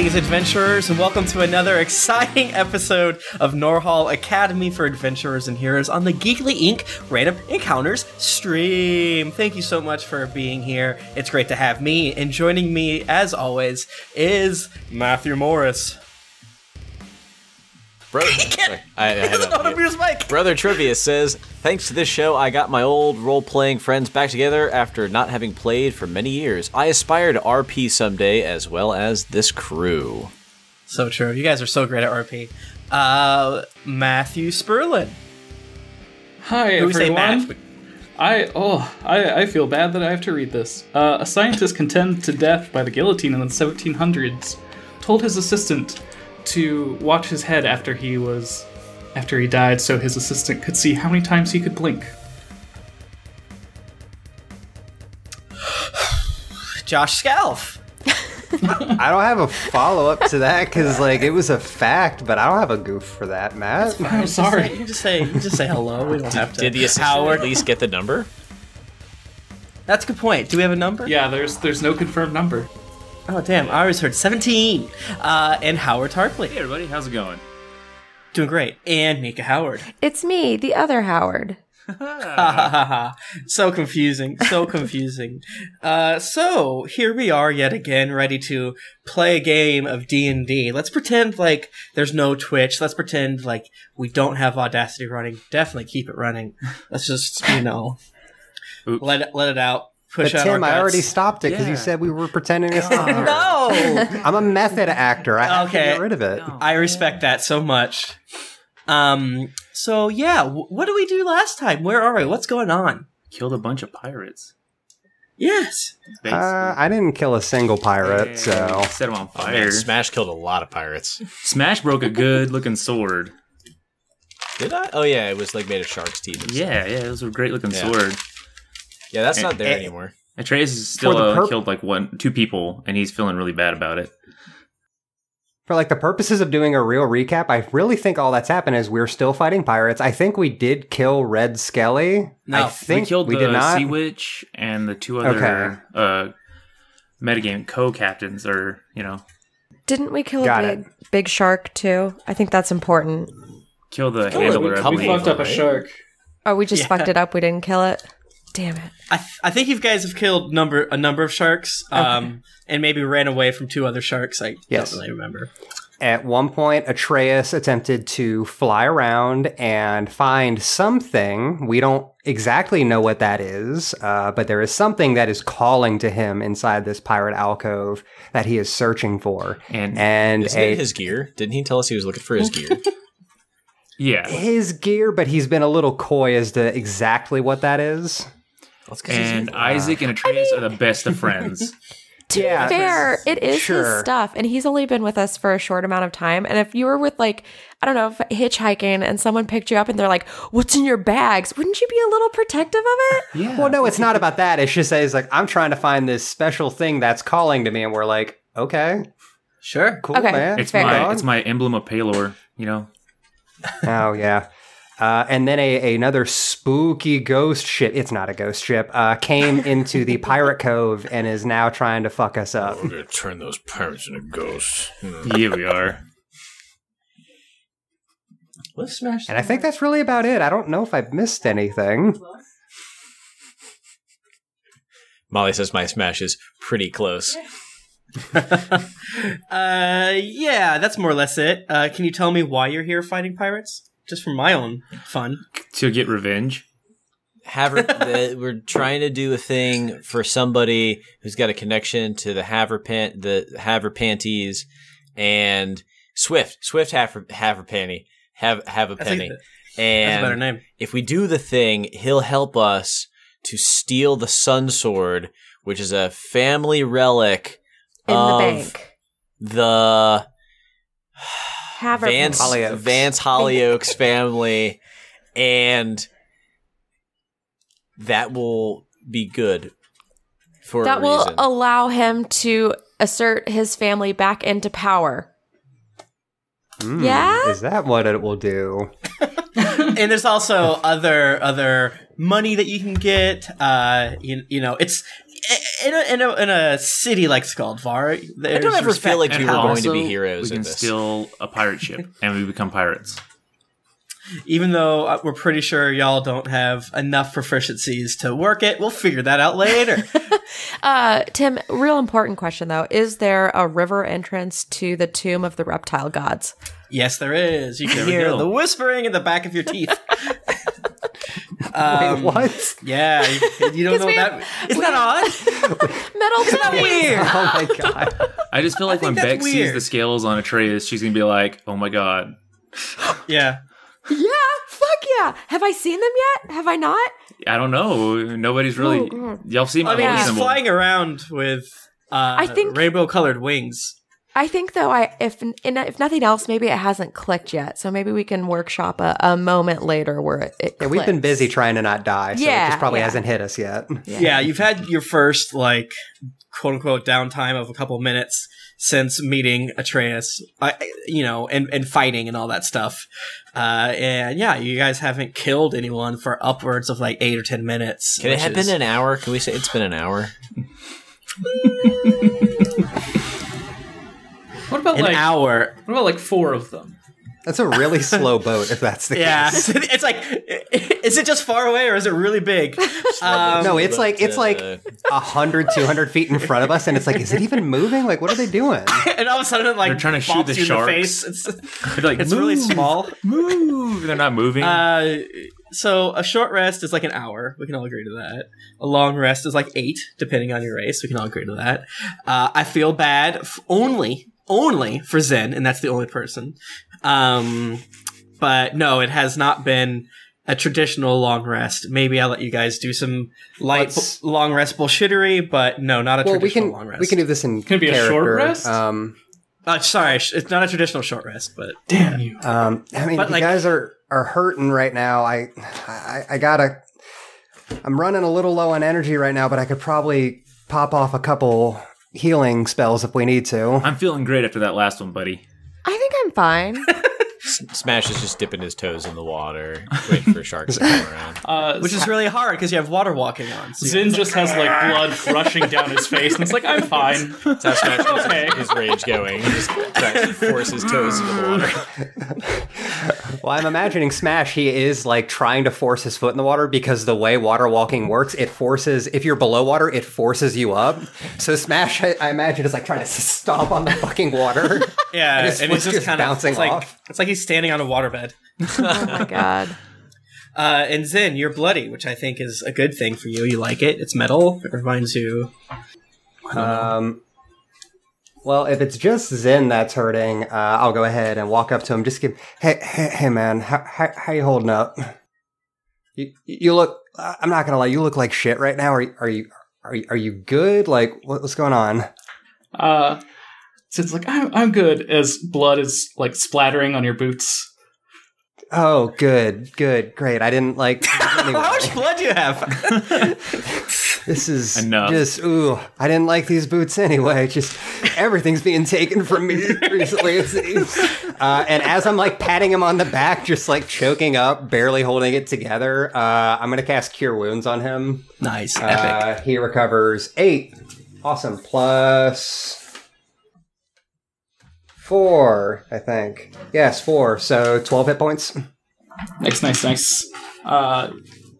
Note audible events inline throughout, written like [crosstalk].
Greetings, adventurers, and welcome to another exciting episode of Norhall Academy for Adventurers and Heroes on the Geekly Inc. Random Encounters stream. Thank you so much for being here. It's great to have me, and joining me, as always, is Matthew Morris. Brother, [laughs] can't- I, I He had doesn't know how to mute his mic. Brother Trivia says, thanks to this show, I got my old role playing friends back together after not having played for many years. I aspire to RP someday as well as this crew. So true. You guys are so great at RP. Uh, Matthew Sperlin. Hi Who we say everyone. Matt? I oh I, I feel bad that I have to read this. Uh, a scientist condemned to death by the guillotine in the 1700s told his assistant to watch his head after he was after he died, so his assistant could see how many times he could blink. Josh Scalf. I don't have a follow up to that because like it was a fact, but I don't have a goof for that, Matt. I'm sorry. You just say you just say hello. We don't have to. Did the assistant Howard. at least get the number? That's a good point. Do we have a number? Yeah, there's there's no confirmed number. Oh damn! I always heard seventeen. Uh, and Howard Tarpley, Hey everybody, how's it going? doing great, and Mika Howard. It's me, the other Howard. [laughs] so confusing, so [laughs] confusing. Uh, so here we are yet again, ready to play a game of D and D. Let's pretend like there's no Twitch. Let's pretend like we don't have Audacity running. Definitely keep it running. Let's just you know Oops. let it let it out. But Push out our Tim, I already stopped it because you said we were pretending to [laughs] stop. No. [laughs] I'm a method actor. I have Okay. to get rid of it. I respect that so much. Um. So yeah, w- what did we do last time? Where are we? What's going on? Killed a bunch of pirates. Yes. Uh, I didn't kill a single pirate, so set them on Oh, fire. man, Smash killed a lot of pirates. Smash broke a good looking sword. Did I? Oh, yeah, it was like made of shark's teeth. Yeah, yeah, it was a great looking Yeah. sword. Yeah, that's not there anymore. Atreus is still the uh, purp- killed like one, two people, and he's feeling really bad about it. for like the purposes of doing a real recap, I really think all that's happened is we're still fighting pirates. I think we did kill Red Skelly. No, I think we killed we the did not. Sea Witch and the two other uh, metagame co-captains, or you know, Didn't we kill Got a big, big shark too? I think that's important. kill the Killed handler. I We fucked up a shark. Oh, we just [laughs] Yeah. fucked it up. We didn't kill it. Damn it. I, th- I think you guys have killed number a number of sharks, um, and maybe ran away from two other sharks. I Yes. don't really remember. At one point, Atreus attempted to fly around and find something. We don't exactly know what that is, uh, but there is something that is calling to him inside this pirate alcove that he is searching for. And- and Isn't a, it his gear? Didn't he tell us he was looking for his gear? [laughs] Yeah, his gear, but he's been a little coy as to exactly what that is. That's 'cause he's and evil. Isaac and Atreus are the best of friends. [laughs] To [laughs] Yeah, be fair, it is sure. his stuff, and he's only been with us for a short amount of time. And if you were with like, I don't know, if hitchhiking, and someone picked you up and they're like, "What's in your bags?" Wouldn't you be a little protective of it? [laughs] Yeah. Well, no, it's not about that. It's just that he's like, I'm trying to find this special thing that's calling to me, and we're like, okay, Sure. cool, Okay. man. It's Fair my dog. it's my emblem of Pelor. You know, Oh yeah. Uh, and then a, another spooky ghost ship. It's not a ghost ship. Uh, came [laughs] into the pirate cove and is now trying to fuck us up. We're gonna turn those pirates into ghosts. [laughs] here we are. Let's smash. And I think that's really about it. I don't know if I've missed anything. Molly says my smash is pretty close. [laughs] uh, yeah, that's more or less it. Uh, can you tell me why you're here fighting pirates? Just for my own fun. To get revenge. Haver, the, we're trying to do a thing for somebody who's got a connection to the Haver pan, the Haver panties, and Swift, Swift Haver Haver panty, have have a I think penny, that- That's a better and name. if we do the thing, he'll help us to steal the Sun Sword, which is a family relic In of the bank, the have our Vance Hollyoaks. Vance Hollyoaks family, and that will be good for that a will reason. allow him to assert his family back into power. Hmm, Yeah? Is that what it will do? [laughs] and there's also other other money that you can get. Uh, you, you know, it's in a, in a, in a city like Skaldvar, I don't ever feel like we were going to be heroes We in can this. steal a pirate ship, [laughs] and we become pirates. even though uh, we're pretty sure y'all don't have enough proficiencies to work it. We'll figure that out later. [laughs] [laughs] Uh, Tim, real important question though: Is there a river entrance to the tomb of the reptile gods? yes, there is. You can hear the whispering in the back of your teeth. Wait, um, what? Yeah, you, you don't [laughs] know we that. Isn't that odd? [laughs] Metal Isn't that Weird. Oh my god. I just feel like when think that's Beck sees the scales on Atreus, she's gonna be like, "Oh my god." [laughs] Yeah. Yeah, fuck yeah. Have I seen them yet? Have I not? I don't know. Nobody's really. Oh, Y'all see my I mean, holy he's symbol. flying around with uh, I think- rainbow-colored wings. I think though, I if in, if nothing else, maybe it hasn't clicked yet. So maybe we can workshop a, a moment later where it. it Yeah, we've been busy trying to not die, so it Yeah, just probably yeah. hasn't hit us yet. Yeah. yeah, you've had your first like quote unquote downtime of a couple minutes since meeting Atreus, I, you know, and, and fighting and all that stuff. Uh, and yeah, you guys haven't killed anyone for upwards of like eight or ten minutes. Can it which have is- been an hour? Can we say it's been an hour? [laughs] What about an like hour? what about like four of them? That's a really [laughs] slow boat, if that's the Yeah, case. Yeah, [laughs] it's like, is it just far away or is it really big? [laughs] Um, No, it's like it's like Uh, 100, 200 feet in front of us, and it's like, is it even moving? Like, what are they doing? and all of a sudden, like They're trying to shoot the you in sharks. face. It's, like, it's really small. Move. They're not moving. Uh, so a short rest is like an hour. We can all agree to that. A long rest is like eight, depending on your race. We can all agree to that. Uh, I feel bad f- only, only for Zen, and that's the only person. Um, but no, it has not been a traditional long rest. Maybe I'll let you guys do some light bu- long rest bullshittery, but no, not a Well, we traditional can long rest. we can do this in Can it be a short rest? Um, Uh, sorry, it's not a traditional short rest, but Damn you! um, I mean, But, if like- you guys are are hurting right now. I, I I gotta. I'm running a little low on energy right now, but I could probably pop off a couple healing spells if we need to. I'm feeling great after that last one, buddy. I think I'm fine. [laughs] Smash is just dipping his toes in the water, waiting for sharks to come around. [laughs] Uh, which is really hard because you have water walking on. So Zin just has like blood rushing down his face, and it's like I'm fine. That's how Smash gets Okay. his, his rage going. He just tries to force his toes into the water. [laughs] Well, I'm imagining Smash. He is like trying to force his foot in the water because the way water walking works, it forces. If you're below water, it forces you up. So Smash, I, I imagine, is like trying to [laughs] stomp on the fucking water. Yeah, And and, his it's just, just kind of bouncing it's like it's like he's standing on a waterbed. oh my god. [laughs] Uh, and Zen, you're bloody, which I think is a good thing for you. You like it. It's metal. It reminds you. Um, well, if it's just Zen that's hurting, uh, I'll go ahead and walk up to him. Just give, hey, hey, hey man, how, how, how you holding up? You, you look. I'm not gonna lie. You look like shit right now. Are, you- are you? Are you? Are you good? Like, what, what's going on? Uh, Zin's like I'm I'm good as blood is like splattering on your boots. Oh, good, good, great. I didn't like. [laughs] Anyway, How much blood do you have? [laughs] this is Enough. just ooh. I didn't like these boots anyway. Just everything's being taken from me [laughs] recently. It seems. Uh, and as I'm like patting him on the back, just like choking up, barely holding it together, uh, I'm gonna cast Cure Wounds on him. nice, epic. Uh, he recovers eight. Awesome. Plus four, I think. Yes, four. So twelve hit points. Nice, nice, nice. Uh,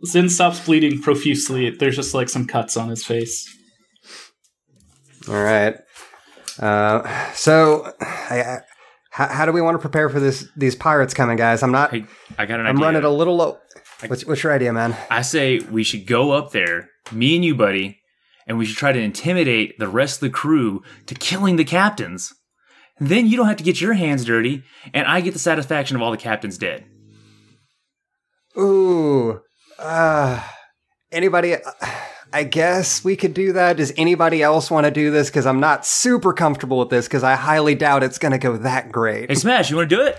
Zin stops bleeding profusely. There's just like some cuts on his face. All right. Uh, so, I, I, how, how do we want to prepare for this? These pirates coming, guys. I'm not. Hey, I got an I'm idea. running a little low. What's, what's your idea, man? I say we should go up there, me and you, buddy, and we should try to intimidate the rest of the crew to killing the captains. Then you don't have to get your hands dirty, and I get the satisfaction of all the captains dead. Ooh. Uh, anybody? I guess we could do that. Does anybody else want to do this? Because I'm not super comfortable with this. Because I highly doubt it's going to go that great. Hey, Smash, you want to do it?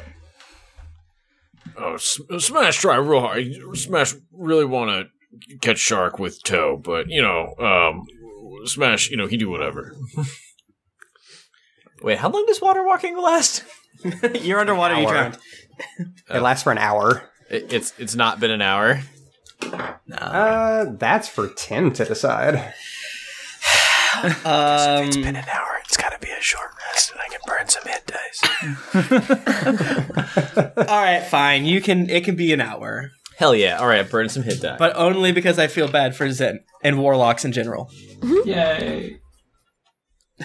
Oh, Smash try real hard. Smash really want to catch shark with toe, but you know, um, Smash, you know, he do whatever. [laughs] Wait, how long does water walking last? [laughs] You're underwater. You Hour. drowned. It lasts for an hour. It, it's it's not been an hour. Uh, that's for Tim to decide. Um, It's been an hour. It's got to be a short rest, and I can burn some hit dice. [laughs] all right, fine. You can. It can be an hour, Hell yeah! All right, burn some hit die. but only because I feel bad for Zen and warlocks in general. Yay.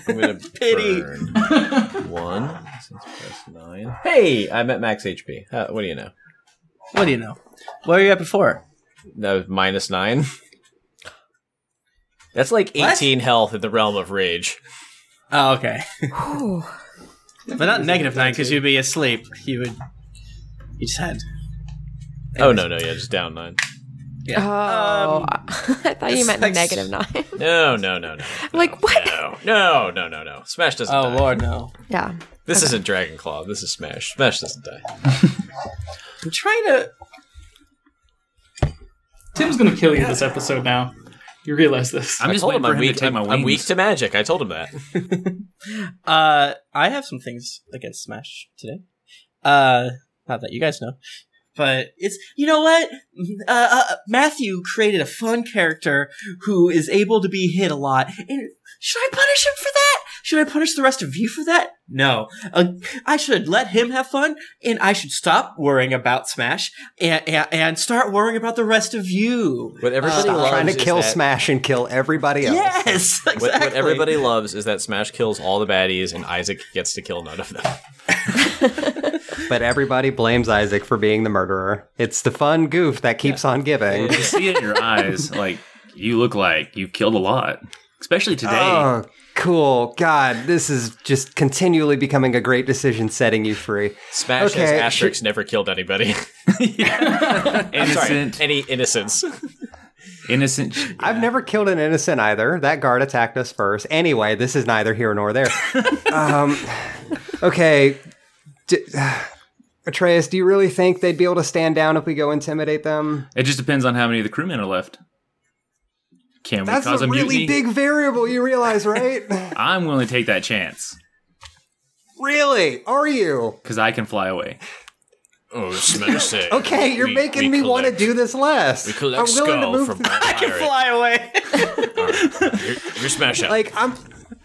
I'm gonna [laughs] Pity. burn one. Since plus nine. Hey, I'm at max HP. Uh, what do you know? What do you know? Where are you at before? That was minus nine. [laughs] That's like What? 18 health in the realm of rage. Oh, okay. Whew. but not negative nine because you'd be asleep. You would. You just had. Oh no, no, yeah, just down nine. Yeah. Oh, Um, [laughs] I thought you meant like- negative nine. [laughs] No, no, no, no. [laughs] like what? No, no, no, no, no. Smash doesn't oh die. lord, no. Yeah. This isn't Dragon Claw. This is Smash. Smash doesn't die. I'm trying to. Tim's gonna kill you this episode now. You realize this. I'm I just told waiting him for I'm him weak. to take my I'm, wings. I'm weak to magic. I told him that. Uh, I have some things against Smash today. Uh, not that you guys know, but it's you know what? Uh, uh, Matthew created a fun character who is able to be hit a lot. And should I punish him for that? Should I punish the rest of you for that? No. Uh, I should let him have fun, and I should stop worrying about Smash and and, and start worrying about the rest of you. What everybody Stop loves trying to is kill that, Smash and kill everybody else. Yes, exactly. [laughs] What, what everybody loves is that Smash kills all the baddies and Isaac gets to kill none of them. [laughs] But everybody blames Isaac for being the murderer. It's the fun goof that keeps on giving. You see it in your eyes, [laughs] like you look like you've killed a lot, especially today. Oh, cool. God, this is just continually becoming a great decision setting you free. Smash Okay, has should- asterisks never killed anybody. [laughs] I'm sorry, innocent, any innocence. innocent. I've never killed an innocent either. That guard attacked us first. Anyway, this is neither here nor there. [laughs] um, okay. [sighs] D- [sighs] Atreus, do you really think they'd be able to stand down if we go intimidate them? It just depends on how many of the crewmen are left. Can we That's cause a a, really mutiny? big variable, you realize, right? [laughs] [laughs] I'm willing to take that chance really? Are you? because I can fly away. Oh, Smash say. [laughs] Okay, you're We- making we me want to do this less. We collect skull from I can fly away. You're, you're Smash out. like I'm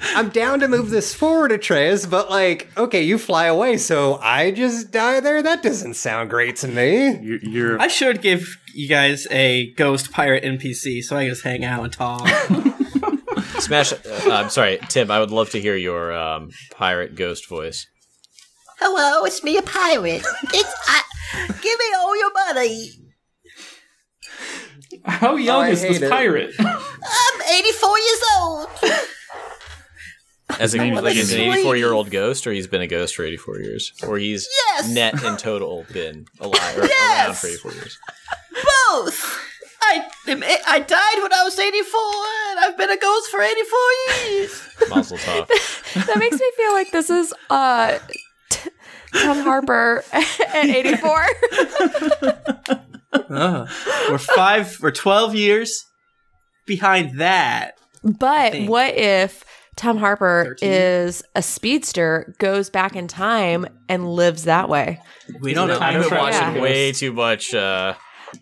I'm down to move this forward, Atreus, but like, okay, you fly away, so I just die there? That doesn't sound great to me. You're, you're I should give you guys a ghost pirate NPC so I can just hang out and talk. [laughs] Smash. Uh, I'm sorry, Tim. I would love to hear your um, pirate ghost voice. Hello, it's me, a pirate. It's I. Give me all your money. How young I is this it. pirate? I'm 84 years old. As, a, name is like, as an 84 year old ghost, or he's been a ghost for 84 years, or he's Yes. net in total been alive or [laughs] around for 84 years. Both. I I died when I was 84, and I've been a ghost for 84 years. [laughs] Mazel tov. [laughs] That makes me feel like this is uh t- Tom Harper at 84. Ugh. we're five, we're 12 years behind that. But what if Tom Harper 13? is a speedster, goes back in time, and lives that way? We don't know. I've been watching Yeah. way too much. Uh,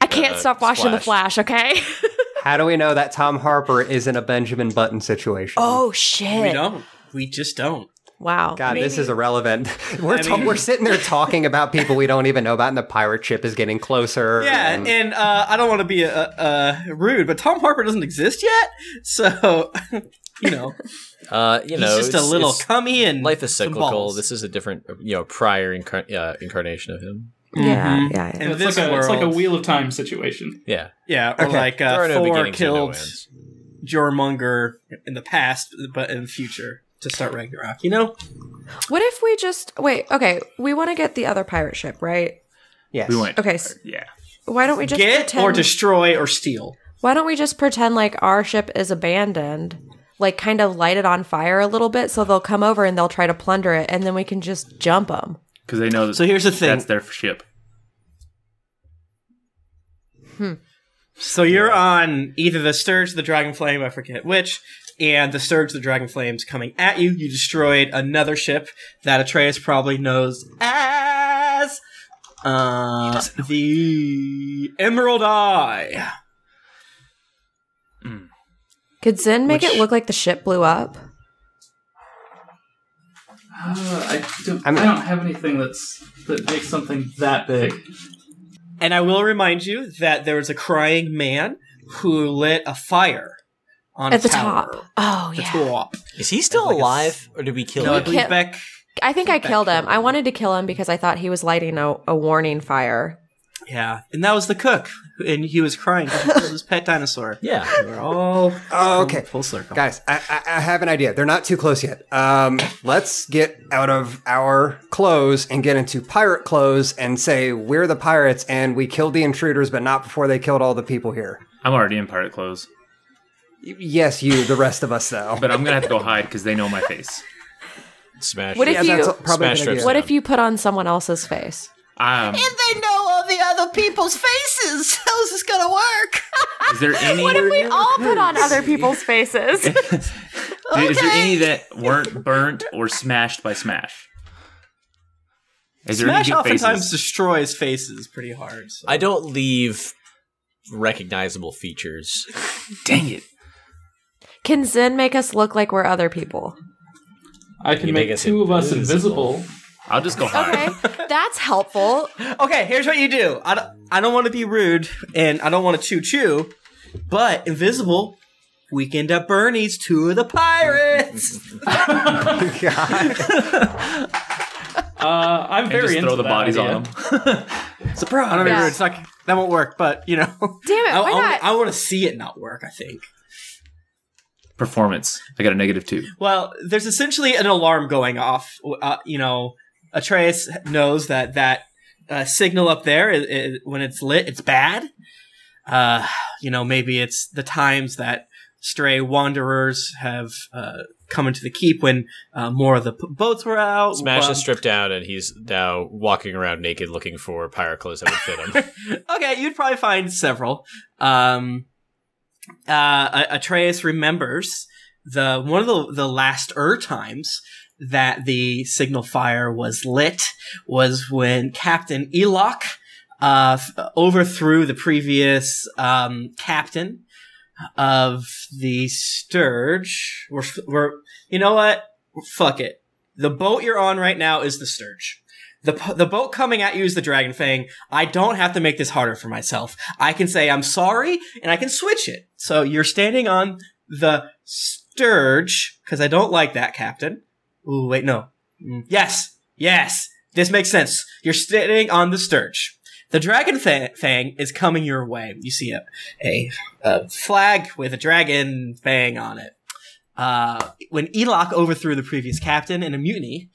I can't Uh, stop watching The Flash. Flash, okay? [laughs] How do we know that Tom Harper isn't a Benjamin Button situation? oh, shit! We don't. We just don't. Wow. God, this is irrelevant. [laughs] We're I ta- mean- we're sitting there talking about people we don't even know about, and the pirate ship is getting closer. Yeah, and- and uh, I don't want to be uh, uh, rude, but Tom Harper doesn't exist yet, so [laughs] you know [laughs] uh, you know, he's just a little it's- cummy and life is some cyclical. This is a different, you know, prior incar- uh, incarnation of him. Yeah, yeah, Mhm. yeah. In it's, this like a, it's like a Wheel of Time situation. Yeah, yeah, or Okay. like there uh, no Thor beginnings and no killed ends. Jormungandr in the past, but in the future to start Ragnarok. You know, What if we just wait? Okay, we want to get the other pirate ship, right? yes. we went. Okay, s- Yeah. why don't we just get pretend? or destroy or steal. why don't we just pretend like our ship is abandoned? Like, kind of light it on fire a little bit, so they'll come over and they'll try to plunder it, and then we can just jump them. Because they know that So here's the thing. that's their ship. hmm. So you're on either the Sturge, the Dragon Flame, I forget which, and the Sturge, the Dragon Flame's coming at you. You destroyed another ship that Atreus probably knows as uh, the Emerald Eye. Could Zen make Which- it look like the ship blew up? Uh, I, don't, I I, don't have anything that's that makes something that big. And I will remind you that there was a crying man who lit a fire on At the tower. top. Oh, The yeah. top. Is he still like a s- alive, or did we kill No, I him? believe Kit- Beck. I think I killed him. killed I him. wanted to kill him because I thought he was lighting a, a warning fire. Yeah, and that was the cook, and he was crying because he killed his pet dinosaur. [laughs] Yeah. We're all Oh, okay. full circle. Guys, I, I, I have an idea. They're not too close yet. Um, let's get out of our clothes and get into pirate clothes and say we're the pirates and we killed the intruders, but not before they killed all the people here. I'm already in pirate clothes, Yes, you, the rest of us, though. but I'm gonna have to go hide because they know my face. Smash. What if yeah, you- probably Smash good strips idea. What if you put on someone else's face? Um, And they know all the other people's faces. [laughs] How's this gonna work? is there [laughs] any? What if we all put on other people's faces? [laughs] Is there any that weren't burnt or smashed by Smash? Is there Smash any good oftentimes faces? destroys faces pretty hard. so- I don't leave recognizable features. Dang it! Can Zen make us look like we're other people? I can You make, make us two of us invisible. Invisible. I'll just go hide. Okay, that's helpful. Okay, here's what you do. I don't, I don't want to be rude, and I don't want to chew chew, but invisible. Weekend at Bernie's, two of the pirates. [laughs] [laughs] Uh, I'm And very just into throw the that bodies idea. on them. Surprise! I don't be Yeah. rude. It's not that won't work, but you know. Damn it! I, Why I, not? I want to see it not work. I think. Performance. I got a negative two. Well, there's essentially an alarm going off. Uh, you know, Atreus knows that that uh, signal up there, i i when it's lit, it's bad. Uh, you know, maybe it's the times that stray wanderers have uh, come into the keep when uh, more of the p- boats were out. Smash Um, is stripped down, and he's now walking around naked, looking for pirate clothes that would fit him. [laughs] okay, you'd probably find several. Um, uh, Atreus remembers the one of the the last Ur times that the signal fire was lit was when Captain Elok uh, overthrew the previous um, captain of the Sturge. We're, we're you know what? Fuck it. The boat you're on right now is the Sturge. The, the boat coming at you is the Dragon Fang. I don't have to make this harder for myself. I can say I'm sorry and I can switch it. So you're standing on the Sturge, because I don't like that, Captain. Ooh, wait, no. Yes, yes, this makes sense. You're standing on the Sturge. The Dragon Fa- Fang is coming your way. You see a, a, a flag with a dragon fang on it. Uh, when Elok overthrew the previous captain in a mutiny,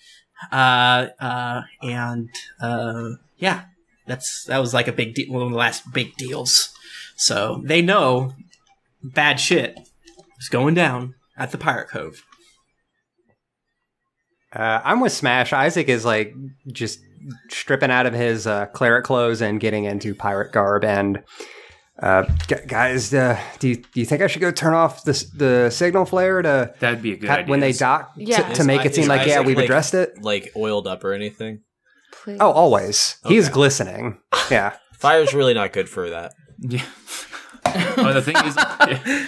uh, uh, and uh, yeah, that's that was like a big deal, one of the last big deals. So they know bad shit is going down at the Pirate Cove. Uh, I'm with Smash. Isaac is like just stripping out of his uh, cleric clothes and getting into pirate garb. And uh, gu- guys, uh, do you, do you think I should go turn off the the signal flare to That'd be a good ha- idea. when they dock to- Yeah. to, make it seem like yeah we've like- addressed it? like oiled up or anything. Please. Oh, always. He's glistening. Yeah. [laughs] Fire's really not good for that. Yeah. oh, the thing is, [laughs] yeah.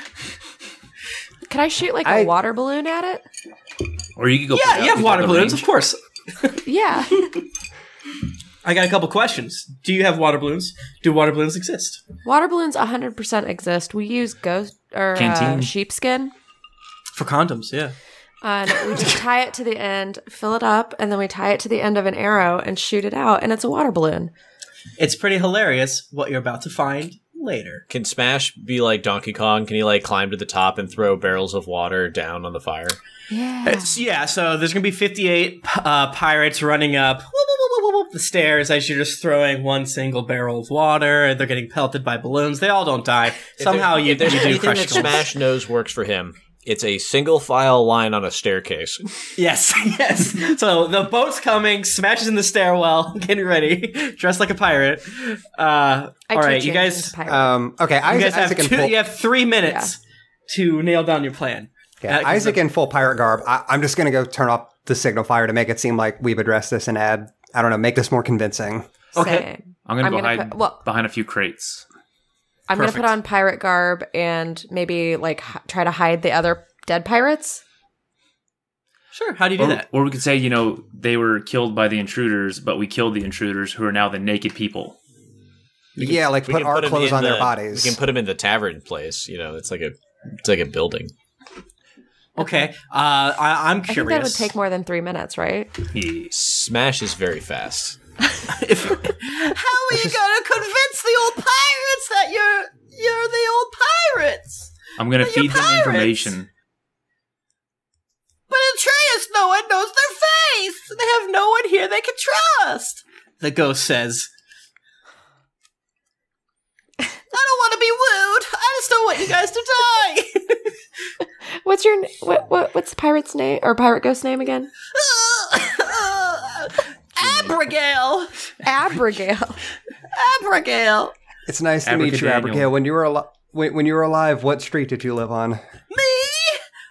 Could I shoot like I- a water balloon at it? Or you could go. Yeah, put you have water balloons, range. of course. [laughs] [laughs] Yeah. I got a couple questions. Do you have water balloons? Do water balloons exist? water balloons 100% exist. We use ghost or uh, sheepskin. For condoms, yeah. And we just [laughs] tie it to the end, fill it up, and then we tie it to the end of an arrow and shoot it out, and it's a water balloon. It's pretty hilarious what you're about to find later. Can Smash be like Donkey Kong? Can he like climb to the top and throw barrels of water down on the fire? Yeah. It's, yeah, so there's gonna be 58 uh, pirates running up the stairs as you're just throwing one single barrel of water. They're getting pelted by balloons. They all don't die. Somehow If you, there- you if do anything crush that Smash knows works for him. It's a single file line on a staircase. [laughs] Yes, yes. So the boat's coming, smashes in the stairwell, [laughs] getting ready, dressed like a pirate. Uh, I all you guys. Um, okay. you Isaac, guys have Isaac two, full, you have three minutes to nail down your plan. okay, uh, 'cause Isaac the- in full pirate garb. I, I'm just gonna go turn off the signal fire to make it seem like we've addressed this and add. I don't know. Make this more convincing. okay. Same. I'm gonna I'm go gonna hide put- well- behind a few crates. I'm going to put on pirate garb and maybe like h- try to hide the other dead pirates. Sure. How do you do Or, that? or we could say, you know, they were killed by the intruders, but we killed the intruders who are now the naked people. yeah, like put can our 'em clothes in on their bodies. We can put them in the tavern place. You know, it's like a it's like a building. Okay. Uh, I, I'm I think that would take more than three minutes, right? Yeah. Smash is very fast. [laughs] If, How are you gonna convince the old pirates that you're you're the old pirates? I'm going to feed them pirates. information. But Atreus, no one knows their face. They have no one here they can trust. the ghost says, I don't want to be wooed. I just don't want you guys to die. [laughs] What's your what, what what's the pirate's name or pirate ghost name again? [laughs] Abigail. Abigail. Abigail. it's nice to meet you, Abracadaniel. Abigail. When you were al- when, when you were alive, what street did you live on? Me.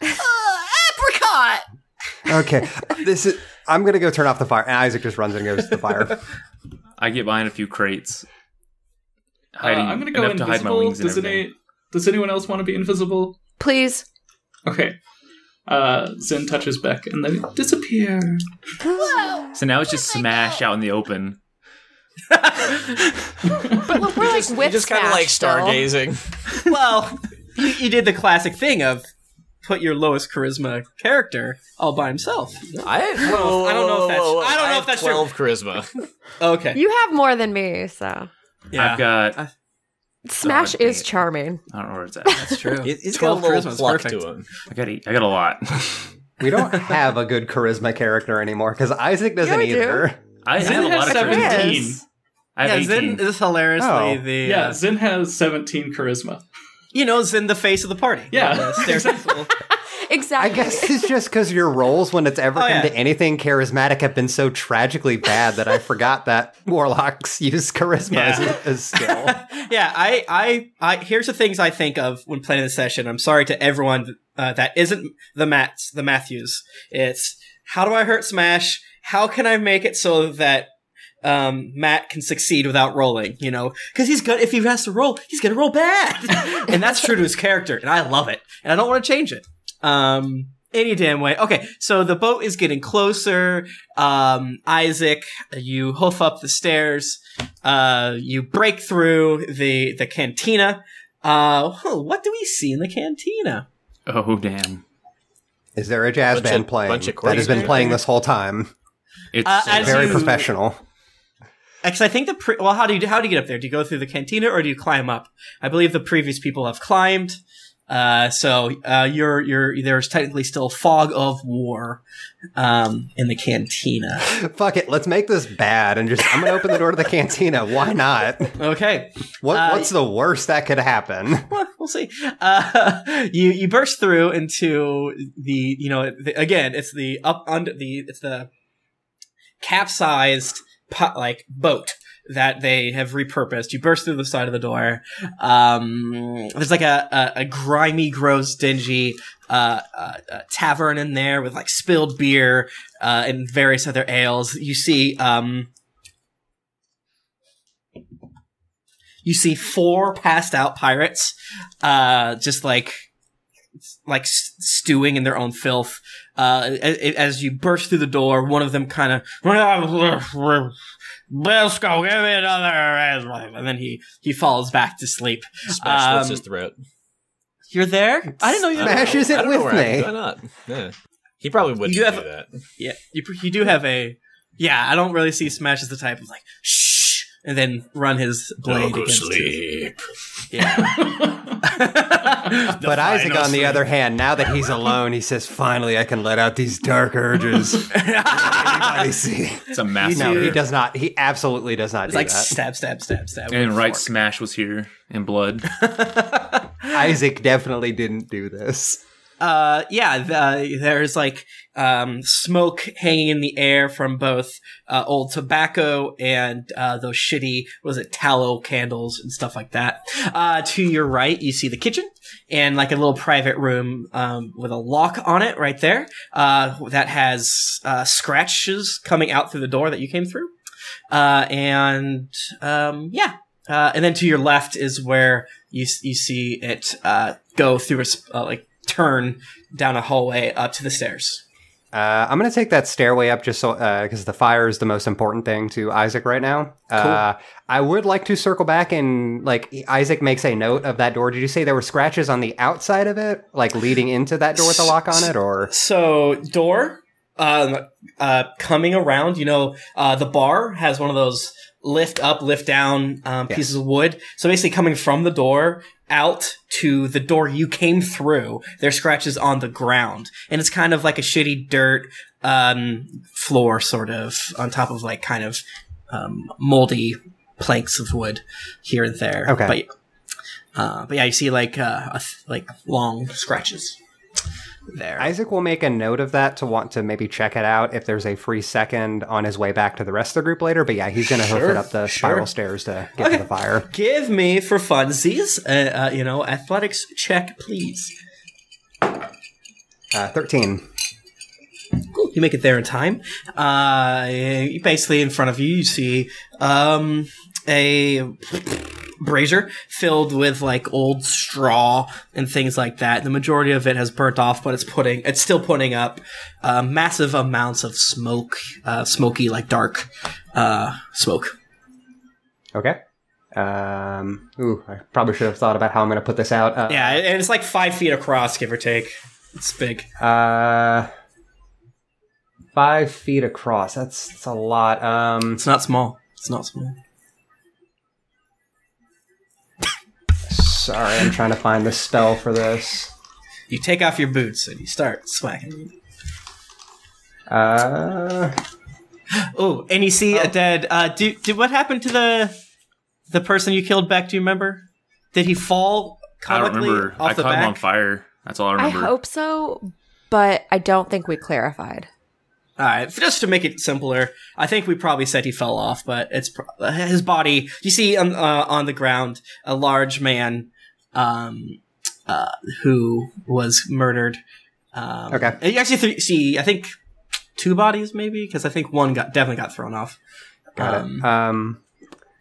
Uh, apricot. Okay, this is. I'm gonna go turn off the fire, and Isaac just runs and goes to the fire. I get behind a few crates. Uh, Hiding I'm gonna go enough to hide my invisible. wings Does everything. any Does anyone else want to be invisible? Please. Okay. Uh, Zen touches Beck and they disappear. So now it's just smash out in the open. But look, we're like with [laughs] You just kind of like stargazing. [laughs] well, you, you did the classic thing of put your lowest charisma character all by himself. I, I don't know if that's- I don't know have if that's true. twelve charisma. Okay. You have more than me, so yeah. I've got. I Smash dang is it. charming. I don't know where it's at. That's true. He- He's got a 12 little charisma is pluck perfect. to him. I got. eight- I got a lot. [laughs] We don't have a good charisma character anymore because Isaac doesn't we do. either. I Zen have a lot has of charisma. 17. I have Yeah, Zen 18. is hilariously Oh. the Yeah, uh, Zen has 17 charisma. you know Zen the face of the party. Yeah. The [laughs] staircase little- I guess it's just because your roles, when it's ever Oh, come yeah. to anything charismatic, have been so tragically bad that I forgot that warlocks [laughs] use charisma Yeah. as, as skill. [laughs] yeah, I, I, I. Here's the things I think of when planning the session. I'm sorry to everyone uh, that isn't the Matts, the Matthews. It's how do I hurt Smash? How can I make it so that um, Matt can succeed without rolling? You know, because he's good. If he has to roll, he's gonna roll bad, [laughs] and that's true to his character, and I love it, and I don't want to change it. Um, any damn way. Okay, so the boat is getting closer. Um, Isaac, you hoof up the stairs. Uh, you break through the the cantina. Uh, what do we see in the cantina? Oh damn! Is there a jazz Bunch band of- playing bunch of that has been playing this whole time? It's Uh, so Very you- professional. Because I think the pre- well, how do you how do you get up there? Do you go through the cantina or do you climb up? I believe the previous people have climbed. Uh, so uh, you're you're there's technically still fog of war um, in the cantina. [laughs] Fuck it, let's make this bad and just I'm gonna open the door to the cantina. Why not? Okay, What Uh, what's the worst that could happen? [laughs] well, we'll see. Uh, [laughs] you you burst through into the you know the, again it's the up under the it's the capsized po- like boat that they have repurposed. You burst through the side of the door. Um, there's like a, a, a grimy, gross, dingy uh, uh, uh, tavern in there with like spilled beer uh, and various other ales. You see. Um, you see four passed out pirates, just like like stewing in their own filth. As you burst through the door, one of them kind of, let's go, give me another, and then he he falls back to sleep. Smash slits Um, his throat. You're there? I didn't know you. I don't Smash know. isn't I don't know with me. Why not? Yeah. He probably wouldn't You do have- that. Yeah, you you do have a. Yeah, I don't really see Smash as the type of like shh, and then run his blade against his- sleep. Yeah. [laughs] [laughs] But Isaac, on the other hand, now that he's alone, he says, "Finally, I can let out these dark urges." [laughs] Anybody see? it's a massive. No, he does not. He absolutely does not It's do like that. stab, stab, stab, stab. And right fork. smash was here in blood. Isaac definitely didn't do this. Uh yeah the, there's like um smoke hanging in the air from both uh, old tobacco and uh those shitty was it tallow candles and stuff like that. Uh to your right you see the kitchen and like a little private room um with a lock on it right there uh that has uh scratches coming out through the door that you came through. Uh and um yeah. Uh, and then to your left is where you you see it uh, go through a uh, like turn down a hallway up to the stairs. Uh, I'm going to take that stairway up just so because the fire is the most important thing to Isaac right now. Uh, I would like to circle back and like Isaac makes a note of that door. Did you say there were scratches on the outside of it, like leading into that door with the lock on it, or So door, um, uh, coming around. You know, uh, the bar has one of those lift up, lift down um, Yes. pieces of wood. So basically, coming from the door out to the door you came through, there's scratches on the ground, and it's kind of like a shitty dirt um, floor, sort of on top of like kind of um, moldy planks of wood here and there. Okay. but. Uh, but yeah, you see like uh, like long scratches there. Isaac will make a note of that to want to maybe check it out if there's a free second on his way back to the rest of the group later. But yeah, he's going to hoof it up the sure. spiral stairs to get to the fire. [laughs] Give me for funsies, uh, uh, you know, athletics check, please. Uh, Thirteen. Cool. You make it there in time. Uh, basically, in front of you, you see um, a brazier filled with like old straw and things like that. The majority of it has burnt off, but it's putting it's still putting up uh, massive amounts of smoke, uh, smoky like dark uh, smoke. Okay. Um. Ooh, I probably should have thought about how I'm going to put this out. Uh, Yeah, and it's like five feet across, give or take. It's big. Uh, five feet across. That's, that's a lot. Um, It's not small. It's not small. Sorry, I'm trying to find the spell for this. You take off your boots and you start smacking. Uh, Oh, and you see a dead. Uh, do, do what happened to the the person you killed? Beck, do you remember? Did he fall I don't remember. off I the caught him on fire. That's all I remember. I hope so, but I don't think we clarified. All right, just to make it simpler, I think we probably said he fell off, but it's pro- his body. You see on uh, on the ground a large man, um, uh, who was murdered. Um, Okay. and you actually th- see, I think two bodies maybe because I think one got definitely got thrown off. got Um, it. Um,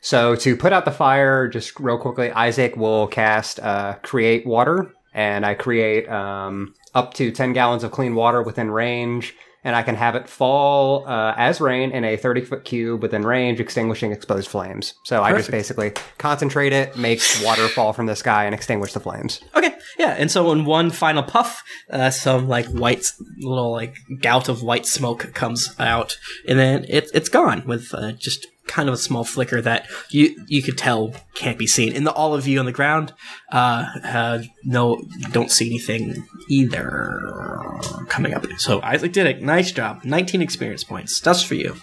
so to put out the fire, just real quickly, Isaac will cast uh, create water, and I create um, up to ten gallons of clean water within range, and I can have it fall uh, as rain in a thirty foot cube within range, extinguishing exposed flames. So I just basically concentrate it, make water fall from the sky, and extinguish the flames. Okay, yeah, and so in one final puff, uh, some like white little like gout of white smoke comes out, and then it, it's gone with uh, just kind of a small flicker that you you could tell can't be seen. And the, all of you on the ground, uh, uh, no, don't see anything either coming up. So Isaac did it. Nice job. Nineteen experience points. That's for you.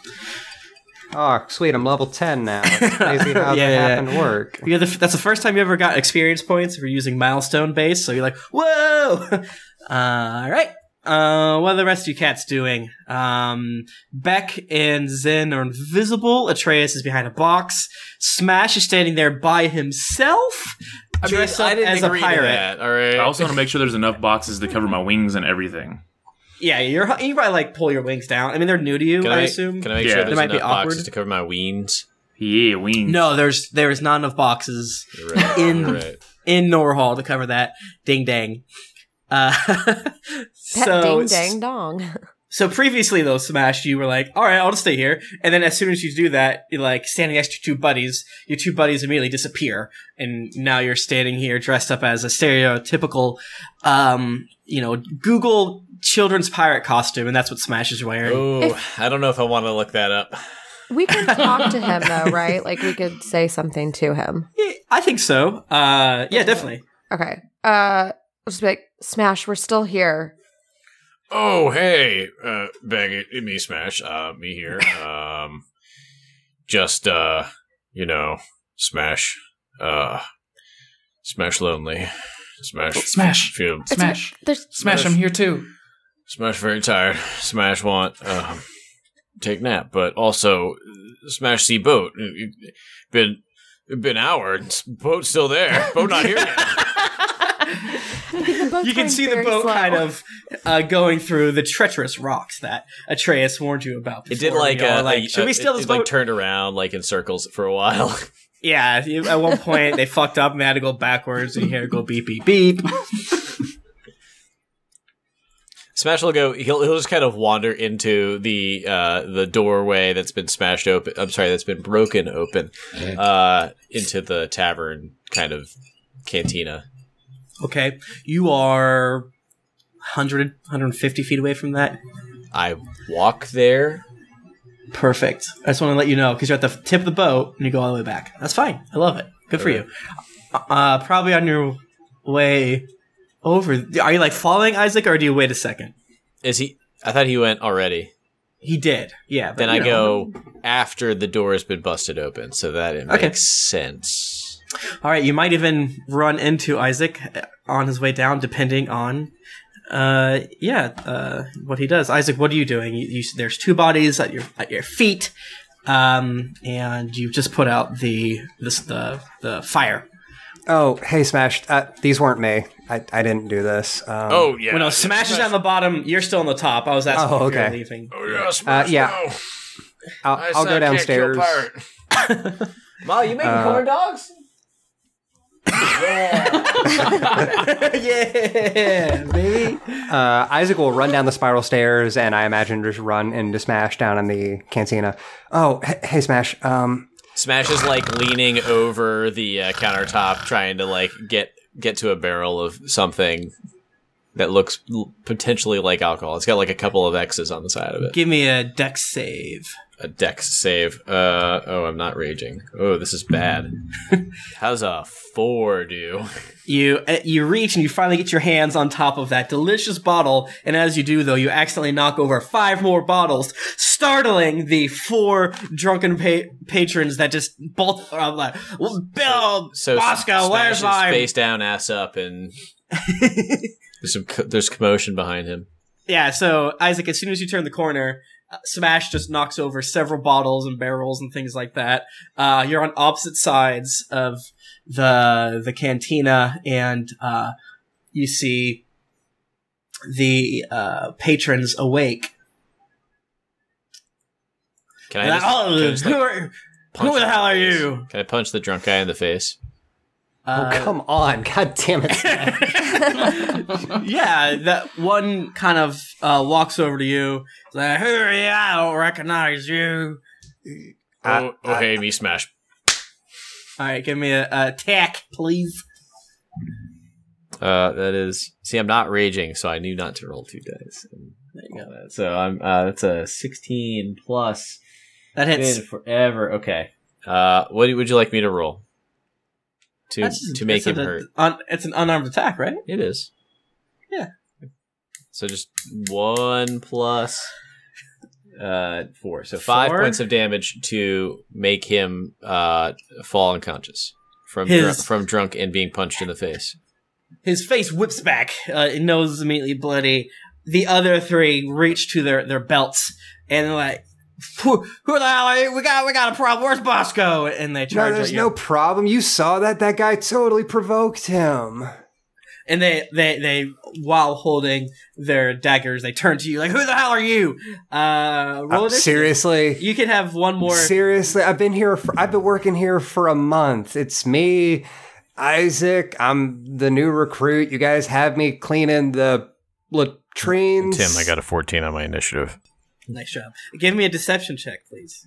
Oh, sweet! I'm level ten now. It's crazy how [laughs] Yeah, that happened to work. The, that's the first time you ever got experience points if you're using milestone base. So you're like, whoa! [laughs] uh, all right. Uh, what are the rest of you cats doing? Um, Beck and Zen are invisible. Atreus is behind a box. Smash is standing there by himself, I mean, dressed I up didn't as a agree to pirate. that, all right. I also want to make sure there's enough boxes to cover my wings and everything. Yeah, you're you probably like pull your wings down. I mean, they're new to you, can I, I, assume. Can I make Yeah. sure They there's might be enough boxes awkward. to cover my wings? Yeah, wings. no, there's there's not enough boxes right. In- right. in Norhall to cover that. Ding dang. Uh, [laughs] That so ding dang dong. [laughs] So previously, though, Smash, you were like, "All right, I'll just stay here." And then as soon as you do that, you're like standing next to your two buddies. Your two buddies immediately disappear, and now you're standing here dressed up as a stereotypical, um, you know, Google children's pirate costume, and that's what Smash is wearing. Oh, I don't know if I want to look that up. We could [laughs] talk to him though, right? Like we could say something to him. Yeah, I think so. Uh, yeah, definitely. Okay. Uh, I'll just be like, Smash, we're still here. Oh, hey, uh, Bag, it, me, Smash, uh, me here. [laughs] Um, just, uh, you know, Smash, uh, Smash lonely, Smash, Smash. feel, Smash. There's Smash, I'm here too. Smash very tired, Smash want, um, take nap, but also, uh, Smash see boat. It- it- Been, been hour, boat's still there, boat not here yet. [laughs] the boat's [laughs] You can see the boat slow. kind of uh, going through the treacherous rocks that Atreus warned you about. It did like, You uh, like, a- should we steal it, this it, boat? like turned around like in circles for a while. [laughs] Yeah, at one point they fucked up and they had to go backwards, and you hear it go beep beep beep. Smash will go. He'll he'll just kind of wander into the uh, the doorway that's been smashed open. I'm sorry, that's been broken open uh, into the tavern kind of cantina. Okay, you are 100, 150 feet away from that. I walk there. Perfect. I just want to let you know because you're at the tip of the boat and you go all the way back. That's fine. I love it. Good for you. Uh, probably on your way over. Are you like following Isaac or do you wait a second? Is he? I thought he went already. He did. Yeah. but, Then I know. go after the door has been busted open, so that it Okay. makes sense. All right. You might even run into Isaac uh, on his way down, depending on. Uh, yeah. Uh, what he does. Isaac, what are you doing? You, you, there's two bodies at your at your feet, um, and you've just put out the this the the fire. Oh, hey, Smash. Uh, these weren't me. I, I didn't do this. Um, Oh yeah. When no, smashes on the bottom, you're still on the top. I was asking Oh, if you're okay. leaving. Oh yeah. Uh, yeah. no. I'll, I I'll go I can't kill downstairs. pirate. [laughs] Ma, you making Uh, corn dogs? [laughs] yeah, baby. Uh, Isaac will run down the spiral stairs, and I imagine just run into Smash down in the cantina. Oh, h- hey, Smash. Um, Smash is like leaning over the uh, countertop, trying to like get get to a barrel of something that looks l- potentially like alcohol. It's got like a couple of X's on the side of it. Give me a dex save. A dex save. Uh oh, I'm not raging. Oh, this is bad. [laughs] How's a four do? You uh, you reach and you finally get your hands on top of that delicious bottle, and as you do, though, you accidentally knock over five more bottles, startling the four drunken pa- patrons that just bolt. Uh, like, Bill, So Bosco, Smash where's my? face down, ass up, and [laughs] there's some co- there's commotion behind him. Yeah, so Isaac, as soon as you turn the corner, Smash just knocks over several bottles and barrels and things like that. Uh, you're on opposite sides of the the cantina, and uh, you see the uh, patrons awake. Can I just, oh, can I just, who, are, who the him hell are face? you? Can I punch the drunk guy in the face? Uh, oh, come on. God damn it. [laughs] Smash. yeah, that one kind of uh, walks over to you. Like, who are you? I don't recognize you. oh, okay, hey, me smash. All right, give me a, a attack, please. Uh, that is. See, I'm not raging, so I knew not to roll two dice. There you go. that. So I'm. Uh, that's a 16 plus. That hits. Been forever. Okay. Uh, what would you like me to roll? To just- to make him a- hurt. Un, it's an unarmed attack, right? It is. Yeah. So just one plus uh four. So five Four? points of damage to make him uh fall unconscious from His- drunk, from drunk and being punched in the face. His face whips back. Uh, his nose is immediately bloody. The other three reach to their, their belts and they're like, who, who the hell are you? We got we got a problem. Where's Bosco? And they no, charge there's at you. no problem. You saw that. That guy totally provoked him. and they, they they while holding their daggers, they turn to you like, "Who the hell are you?" Uh, roll Uh, seriously? You can have one more. Seriously, I've been here. For, I've been working here for a month. It's me, Isaac. I'm the new recruit. You guys have me cleaning the latrines. Tim, I got a 14 on my initiative. Nice job. Give me a deception check, please.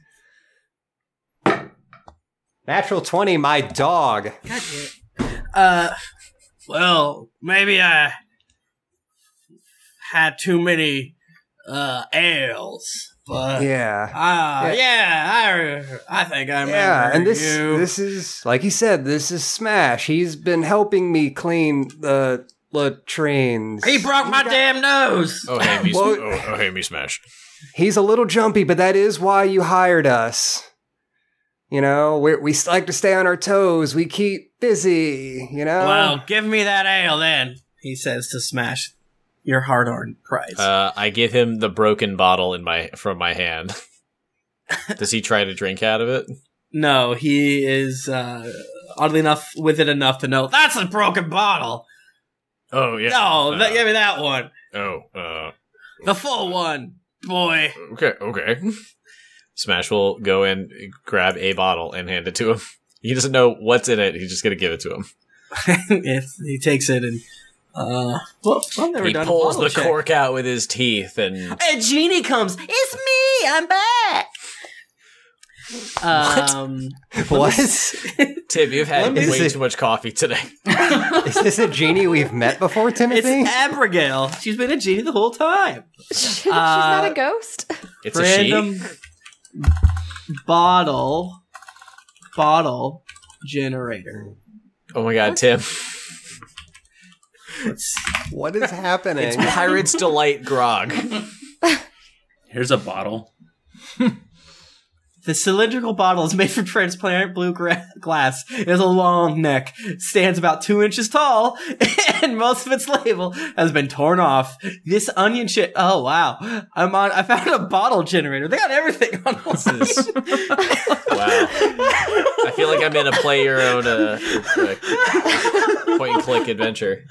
natural twenty. My dog. God Uh, well, maybe I had too many uh ales, but Yeah. Ah, Yeah. yeah, I I think I remember Yeah, and this you. this is like he said. This is Smash. He's been helping me clean the latrines. he broke my He's got- damn nose. Oh hey me [laughs] Well- oh, oh hey me smash. He's a little jumpy, but that is why you hired us. You know, we we like to stay on our toes. We keep busy. You know. Well, give me that ale then, he says to Smash your hard earned prize. Uh, I give him the broken bottle in my from my hand. [laughs] Does he try to drink out of it? no, he is, uh, oddly enough, with it enough to know that's a broken bottle. Oh yeah. No, Uh, th- give me that one. oh, uh, The full one, boy. okay, okay. Smash will go and grab a bottle and hand it to him. He doesn't know what's in it. He's just gonna give it to him. [laughs] If he takes it and uh, well, I've never He done pulls the check. cork out with his teeth, and A genie comes. It's me. I'm back. Um, [laughs] What? [laughs] Tim, you've had me way see. too much coffee today. [laughs] Is this a genie we've met before, it's Timothy? Abigail. She's been a genie the whole time. She's not a ghost. It's a she. Random bottle bottle generator. Oh my god, Tim! what is happening? It's Pirate's Delight grog. Here's a bottle. The cylindrical bottle is [laughs] made from transparent blue gra- glass. It has a long neck, stands about two inches tall, [laughs] and most of its label has been torn off. This onion shit. Oh wow! I'm on. I found a bottle generator. They got everything on. This is [laughs] wow. I feel like I'm in a play your own uh, point and click adventure.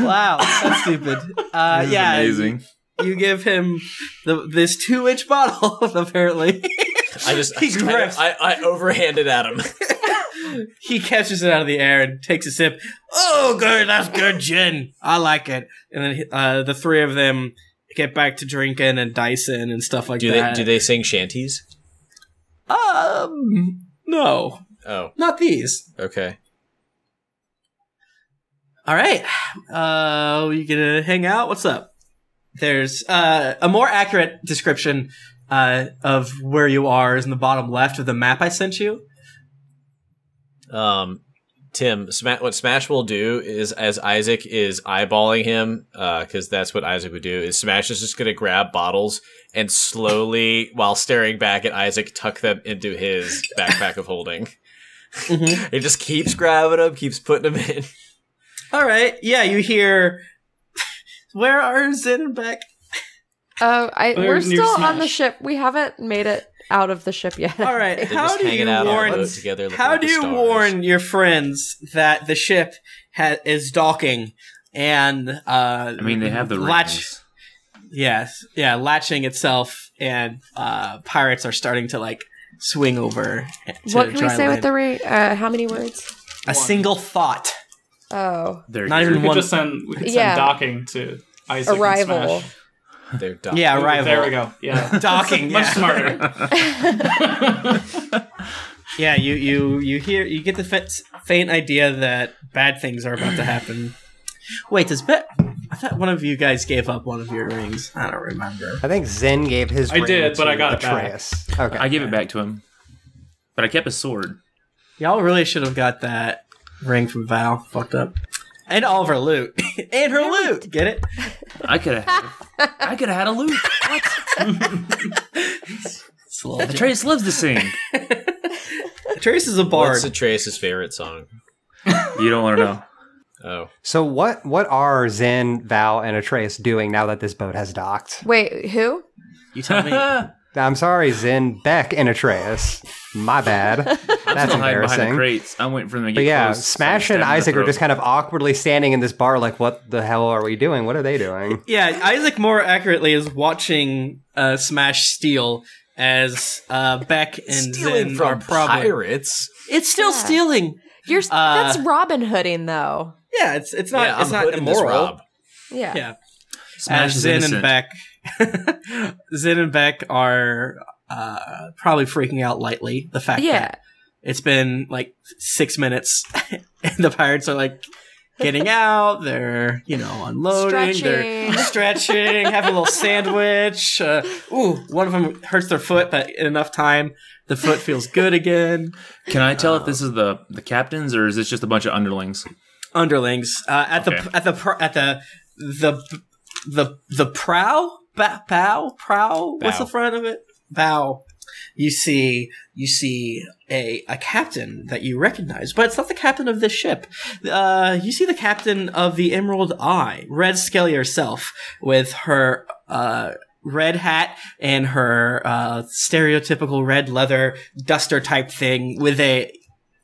wow, that's stupid. Uh, This is yeah, amazing. You give him the, this two inch bottle. [laughs] Apparently, I just He I, of- I, I overhanded at him. [laughs] he catches it out of the air and takes a sip. Oh, good, that's good gin. I like it. And then uh, the three of them get back to drinking and dicing and stuff like Do they that. do they sing shanties? Um, no, Oh, not these. okay. All right. Uh, you gonna hang out? What's up? There's uh, a more accurate description uh, of where you are is in the bottom left of the map I sent you. Um, Tim, Sma- what Smash will do is, as Isaac is eyeballing him, because that's what Isaac would do, is Smash is just going to grab bottles and slowly, [laughs] while staring back at Isaac, tuck them into his backpack of holding. [laughs] Mhm. He just keeps grabbing them, keeps putting them in. All right. Yeah, you hear. Where are Zen and Beck? Oh, I They're we're near still on the ship. We haven't made it out of the ship yet. All right. [laughs] How do you out on a warn? together. How do you stars. warn your friends that the ship ha- is docking and uh, I mean, they have the latch? rings. Yes, yeah, latching itself, and uh, pirates are starting to like swing over. To what can we dry say with the ring? Uh, how many words? a single thought? Oh, They're Not even We could one. just send we could send Yeah. docking to Isaac and arrival. Smash. They're done. Yeah, Ooh, arrival. There we go. Yeah. [laughs] Docking, Much yeah. smarter. [laughs] [laughs] Yeah, you you you hear you get the fa- faint idea that bad things are about to [clears throat] happen. Wait, does bet? I thought one of you guys gave up one of your rings. I don't remember. I think Zen gave his. I ring did, but to I got it back. Atreus. Okay. I gave it back to him, but I kept his sword. Y'all really should have got that ring from Val. Fucked up. And all of her loot. [laughs] and her loot. Get it? [laughs] I could have. I could have had a loot. [laughs] It's a little Trace loves to sing. Trace is a bard. What's Atreus' favorite song? You don't want to know. Oh, So what? What are Zen, Val, and Atreus doing now that this boat has docked? wait, who? you tell me. I'm sorry, Zen, Beck, and Atreus. My bad. [laughs] I'm That's hiding behind embarrassing. the crates. I'm waiting for them to get But yeah, close. Smash so and can stab them in the Isaac are just kind of awkwardly standing in this bar, like, what the hell are we doing? What are they doing? Yeah, Isaac more accurately is watching uh, Smash steal as uh, Beck and stealing Zen from are probably. pirates. It's still Yeah. stealing. You're Uh, that's Robin Hooding though. Yeah, it's it's not yeah, it's I'm not hooding this immoral. Rob. Yeah. Yeah, Smash as Zen innocent. and Beck, [laughs] Zen and Beck are uh, probably freaking out lightly. The fact Yeah. that it's been like six minutes, [laughs] and the pirates are like getting out. They're you know unloading. They're Stretching. stretching, have a little [laughs] sandwich. Uh, ooh, one of them hurts their foot, but in enough time, the foot feels good again. Can I tell if this is the the captains or is this just a bunch of underlings? Underlings uh, at Okay. the at the at the the the the prow ba- bow prow. What's the front of it? Bow. You see, you see a a captain that you recognize, but it's not the captain of this ship. Uh, you see the captain of the Emerald Eye, Red Skelly herself, with her uh, red hat and her uh, stereotypical red leather duster type thing, with a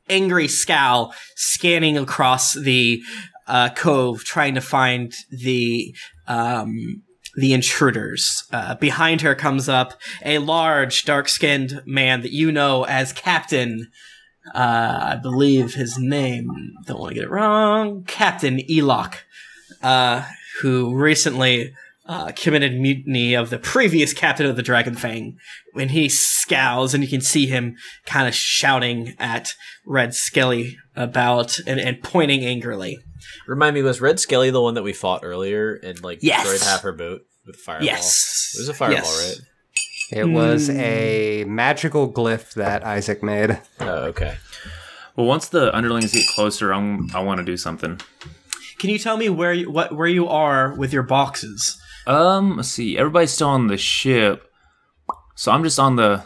angry scowl scanning across the uh, cove, trying to find the um, the intruders. Uh, behind her comes up a large, dark-skinned man that you know as Captain uh, I believe his name, don't want to get it wrong, Captain Elok, uh, who recently uh, committed mutiny of the previous captain of the Dragon Fang. When he scowls, and you can see him kind of shouting at Red Skelly about and, and pointing angrily. Remind me, was Red Skelly the one that we fought earlier and like Yes. destroyed half her boat with fireball? Yes. It was a fireball, Yes. It was a magical glyph that Isaac made. Oh, okay. Well, once the underlings get closer, I'm, I want to do something. Can you tell me where you, what where you are with your boxes? Um, let's see. Everybody's still on the ship, so I'm just on the.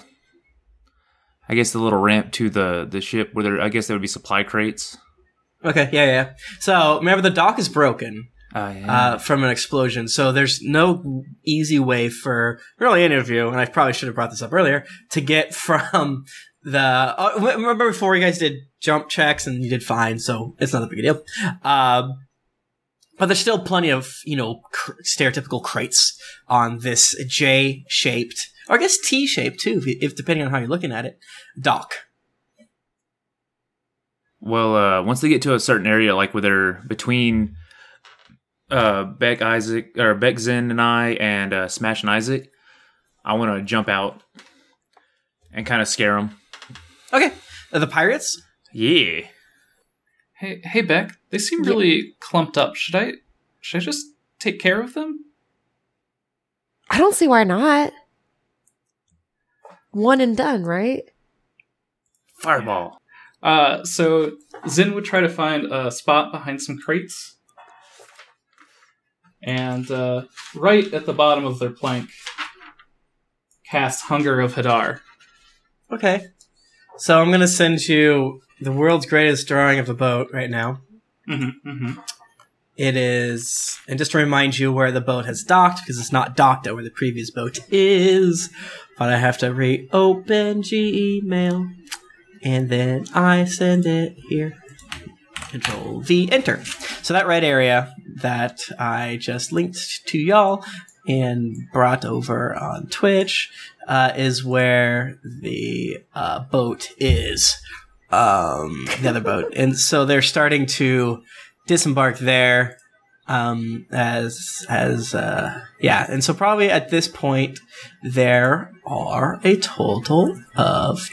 I guess the little ramp to the the ship where there. I guess there would be supply crates. Okay, yeah, yeah. So remember, the dock is broken. Uh, yeah. uh, from an explosion. So there's no easy way for really any of you, and I probably should have brought this up earlier, to get [laughs] from the. Uh, remember before you guys did jump checks and you did fine, so it's not a big deal. Um, but there's still plenty of you know cr- stereotypical crates on this J-shaped, or I guess T-shaped too, if, if depending on how you're looking at it, dock. Well, uh, once they get to a certain area, like where they're between uh, Beck Isaac or Beck Zen and I and uh, Smash and Isaac, I want to jump out and kind of scare them. Okay, Uh, the pirates. Yeah. Hey, hey, Beck. They seem really clumped up. Should I, should I just take care of them? I don't see why not. One and done, right? Fireball. Uh, so Zin would try to find a spot behind some crates, and uh, right at the bottom of their plank, cast Hunger of Hadar. Okay. So I'm gonna send you the world's greatest drawing of a boat right now. Mm-hmm, mm-hmm. It is, and just to remind you where the boat has docked, because it's not docked at where the previous boat is. But I have to reopen Gmail, and then I send it here. Control V, enter. So that red area that I just linked to y'all and brought over on Twitch uh, is where the uh, boat is. Um, the other boat, and so they're starting to disembark there um as as uh yeah and so probably at this point there are a total of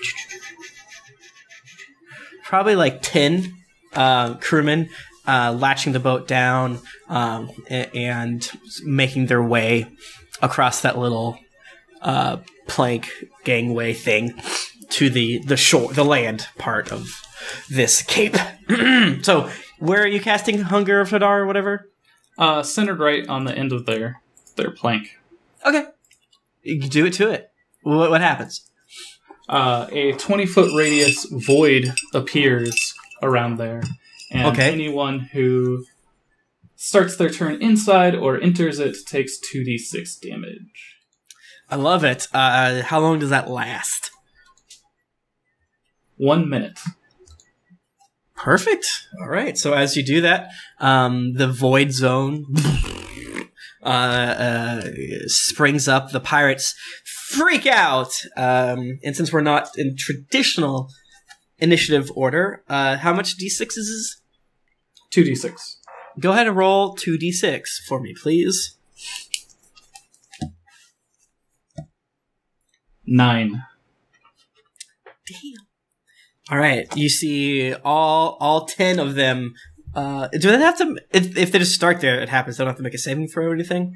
probably like 10 uh crewmen uh latching the boat down um and making their way across that little uh plank gangway thing to the the shore the land part of this cape [clears throat] so where are you casting Hunger of Hadar or whatever? Uh, centered right on the end of their their plank. Okay. You do it to it. What, what happens? Uh, a twenty foot radius void appears around there, and Okay. anyone who starts their turn inside or enters it takes two d six damage. I love it. Uh, how long does that last? One minute. Perfect. All right. So as you do that, um, the void zone [laughs] uh, uh, springs up. The pirates freak out. Um, and since we're not in traditional initiative order, uh, how much d6s is? Two d six. Go ahead and roll 2d6 for me, please. Nine. Damn. All right, you see all all ten of them. Uh, do they have to? If, if they just start there, it happens. They don't have to make a saving throw or anything.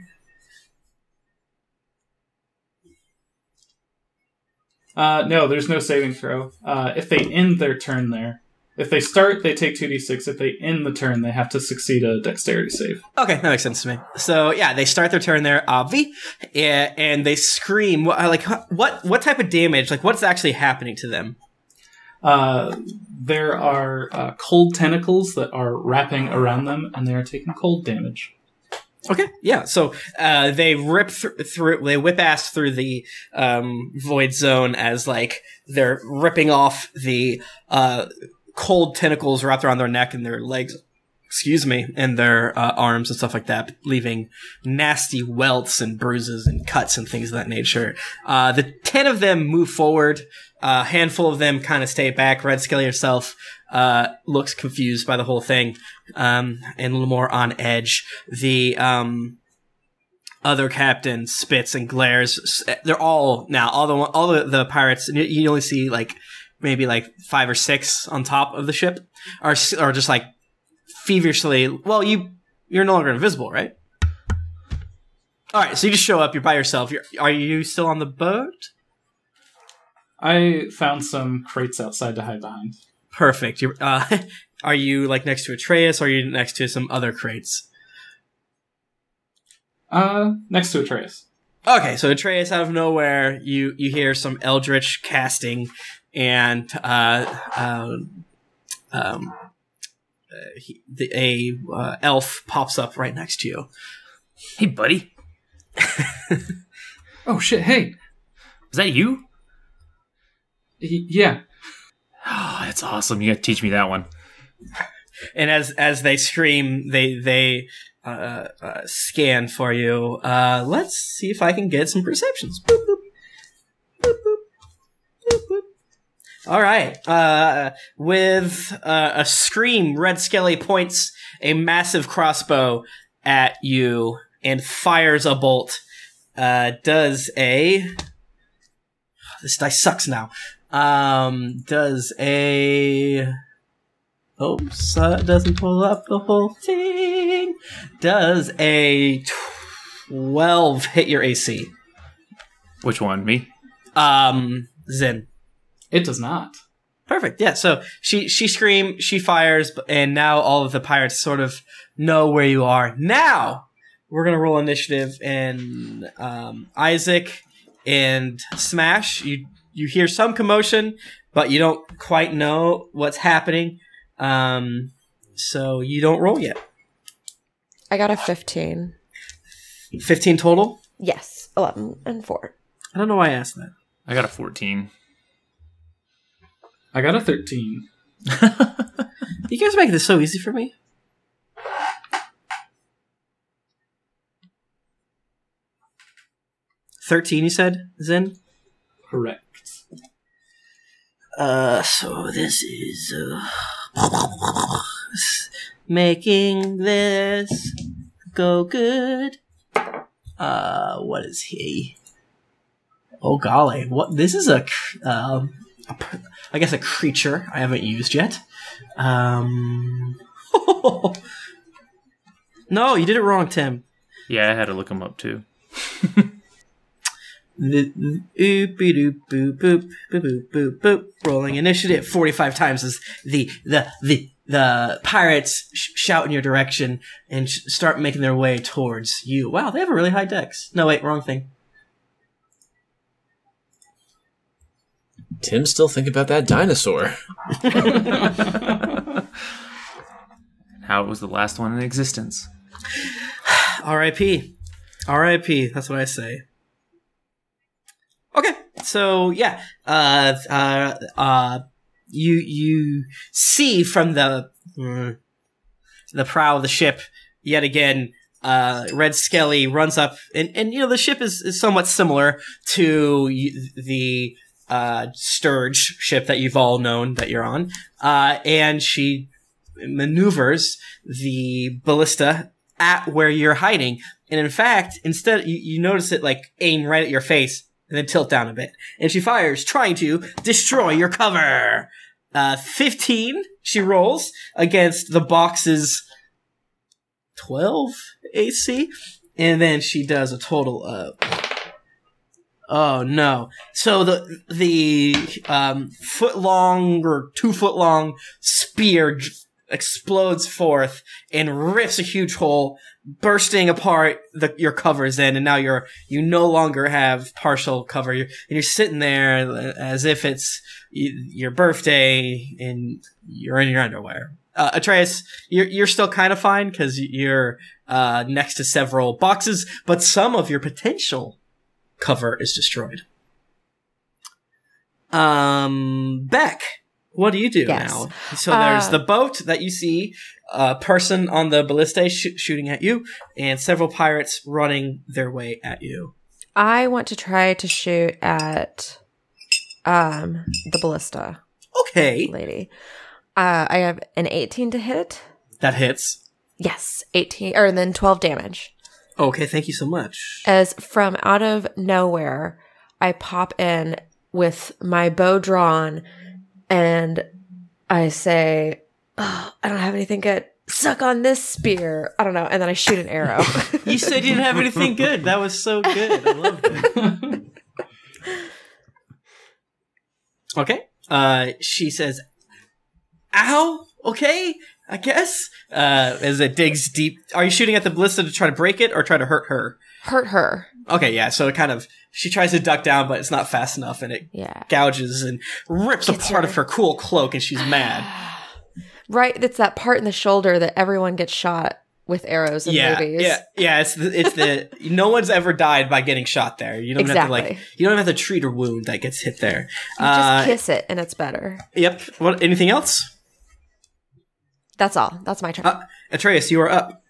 Uh, no, there's no saving throw. Uh, if they end their turn there, if they start, they take two d six. If they end the turn, they have to succeed a dexterity save. Okay, that makes sense to me. So yeah, they start their turn there, obvi, and, and they scream. Like what? What type of damage? Like what's actually happening to them? Uh, there are uh, cold tentacles that are wrapping around them, and they are taking cold damage. Okay, yeah. So uh, they rip thr through, they whip ass through the um, void zone as like they're ripping off the uh, cold tentacles wrapped around their neck and their legs. Excuse me, and their uh, arms and stuff like that, leaving nasty welts and bruises and cuts and things of that nature. Uh, the ten of them move forward a handful of them kind of stay back. Red Skelly herself uh, looks confused by the whole thing um, and a little more on edge. The um, other captain spits and glares. They're all now all the all the, the pirates. You, only see like maybe like five or six on top of the ship, are are just like feverishly. Well, you you're no longer invisible, right? All right, so you just show up. You're by yourself. You're, are you still on the boat? I found some crates outside to hide behind. Perfect. You're, uh, [laughs] are you like next to Atreus, or are you next to some other crates? Uh, next to Atreus. Okay, so Atreus, out of nowhere, you you hear some eldritch casting, and uh, um, um, uh, he, the, a uh, elf pops up right next to you. Hey, buddy, [laughs] Oh shit! Hey, is that you? Y- yeah. Oh, that's awesome. You got to teach me that one. and as as they scream, they they uh, uh, scan for you. Uh, let's see if I can get some perceptions. Boop, boop. Boop, boop. Boop, boop. All right. Uh, with uh, a scream, Red Skelly points a massive crossbow at you and fires a bolt. Uh, does a this dice sucks now. Um, does a Oops, uh, doesn't pull up the whole thing. Does a 12 hit your AC? Which one? Me? Um, Zen. It does not. Perfect. Yeah. So she she screams, she fires, and now all of the pirates sort of know where you are. Now we're gonna roll initiative, and um, Isaac and Smash. You you hear some commotion, but you don't quite know what's happening. Um, so you don't roll yet. I got a 15. Fifteen total. Yes, 11 and 4. I don't know why I asked that. I got a 14. I got a thirteen. [laughs] You guys make this so easy for me. Thirteen, you said, Zen. Correct. Uh, so this is uh, making this go good. Uh, what is he? Oh golly, what? This is a, um, a I guess a creature I haven't used yet. Um, [laughs] no, you did it wrong, Tim. Yeah, I had to look him up too. [laughs] Rolling initiative 45 times as the, the, the, the pirates sh- shout in your direction and sh- start making their way towards you. Wow, they have a really high dex. No, wait, wrong thing. Tim still think about that dinosaur. [laughs] How it was the last one in existence. R.I.P. R.I.P. That's what I say. Okay, so yeah, uh, uh, uh, you you see from the mm, the prow of the ship yet again. Uh, Red Skelly runs up, and, and you know the ship is, is somewhat similar to the uh, Sturge ship that you've all known that you're on, uh, and she maneuvers the ballista at where you're hiding. And in fact, instead, you, you notice it like aim right at your face and then tilt down a bit. And she fires, trying to destroy your cover. Uh, 15, she rolls against the box's 12 AC. And then she does a total of. Oh no. So the, the, um, foot long or two foot long spear explodes forth and rips a huge hole, bursting apart the, your covers in, and now you're you no longer have partial cover. You're, and you're sitting there as if it's your birthday and you're in your underwear. Uh, Atreus, you're you're still kind of fine because you're uh, next to several boxes, but some of your potential cover is destroyed. Um, Beck, what do you do Yes. now? So there's Uh, the boat that you see, a person on the ballista sh- shooting at you, and several pirates running their way at you. I want to try to shoot at um the ballista Okay. lady. Uh, I have an 18 to hit. That hits. Yes, 18 or then 12 damage. Okay, thank you so much. As from out of nowhere, I pop in with my bow drawn and I say, oh, I don't have anything good. Suck on this spear. I don't know. And then I shoot an arrow. [laughs] You said you didn't have anything good. That was so good. I loved it. [laughs] Okay. Uh, she says, "Ow." Okay, I guess. Uh, as it digs deep. Are you shooting at the ballista to try to break it or try to hurt her? Hurt her. Okay, yeah. So it kind of she tries to duck down, but it's not fast enough, and it Yeah. gouges and rips a part her. of her cool cloak, and she's mad. [sighs] Right. It's that part in the shoulder that everyone gets shot with arrows in yeah, movies. yeah, yeah. It's the, it's the [laughs] no one's ever died by getting shot there. You don't have to like you don't have to treat a wound that gets hit there. You Uh, just kiss it and it's better. Yep. What? Anything else? That's all. That's my turn. Uh, Atreus, you are up.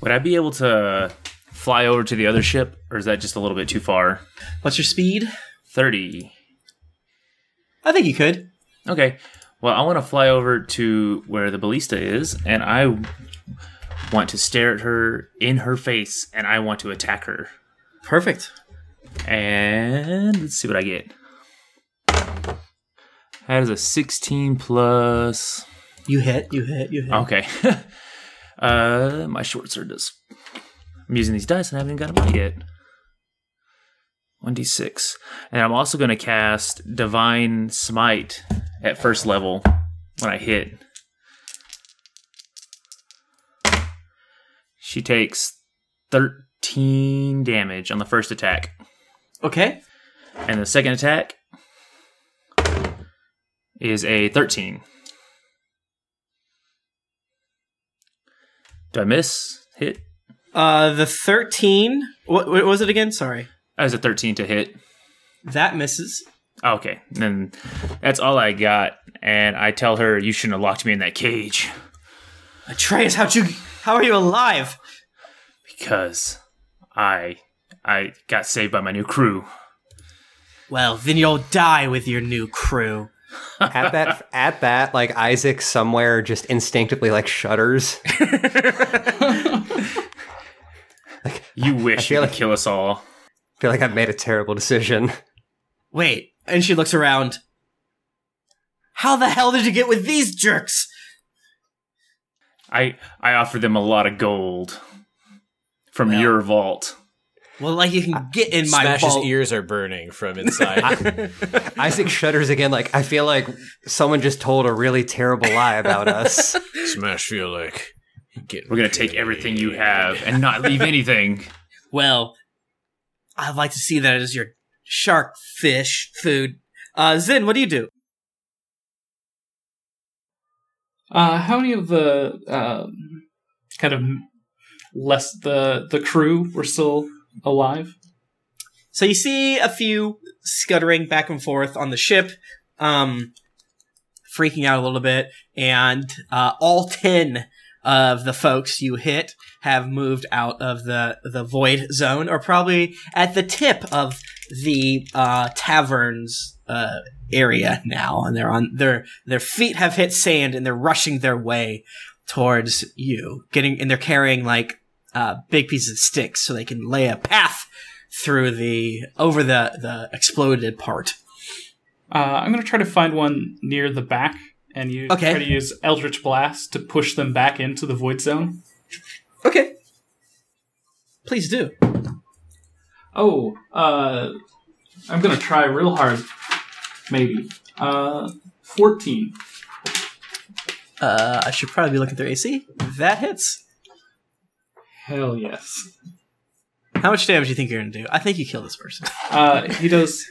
Would I be able to fly over to the other ship, or is that just a little bit too far? What's your speed? 30. I think you could. Okay. Well, I want to fly over to where the ballista is, and I want to stare at her in her face, and I want to attack her. Perfect. And let's see what I get. That is a 16 plus. You hit. You hit. You hit. Okay. [laughs] uh, my short sword does. I'm using these dice and I haven't even got them out yet. 1d6. And I'm also going to cast Divine Smite at first level when I hit. She takes 13 damage on the first attack. Okay. And the second attack is a 13. Do I miss? Hit? Uh, the thirteen. What, what was it again? Sorry. That was a 13 to hit. That misses. Oh, Okay, then that's all I got. And I tell her, you shouldn't have locked me in that cage Atreus, how'd you? How are you alive? because I I got saved by my new crew. Well, then you'll die with your new crew. at that at that like Isaac somewhere just instinctively like shudders. [laughs] You wish you feel could like- kill us all. I feel like I've made a terrible decision. Wait. And she looks around. How the hell did you get with these jerks? I I offered them a lot of gold from Well. your vault. Well, like you can get in my Smash's vault. ears are burning from inside. Isaac shudders again. Like I feel like someone just told a really terrible lie about us. Smash feel like getting We're gonna take everything you have and not leave [laughs] anything. Well, I'd like to see that as your shark fish food. Uh, Zin, what do you do? Uh, how many of the um, kind of less the the crew were still alive? So you see a few scuttering back and forth on the ship, um, freaking out a little bit, and uh, all ten of the folks you hit have moved out of the the void zone, or probably at the tip of the uh, tavern's uh, area now, and they're on their their feet have hit sand, and they're rushing their way towards you, getting and they're carrying like uh, big pieces of sticks so they can lay a path through the over the the exploded part. Uh, I'm gonna try to find one near the back, and you Okay. try to use Eldritch Blast to push them back into the void zone. Okay. Please do. Oh, uh, I'm gonna try real hard. Maybe. Uh, 14. Uh, I should probably be looking at their AC. That hits. Hell yes. How much damage do you think you're gonna do? I think you kill this person. Uh, he does.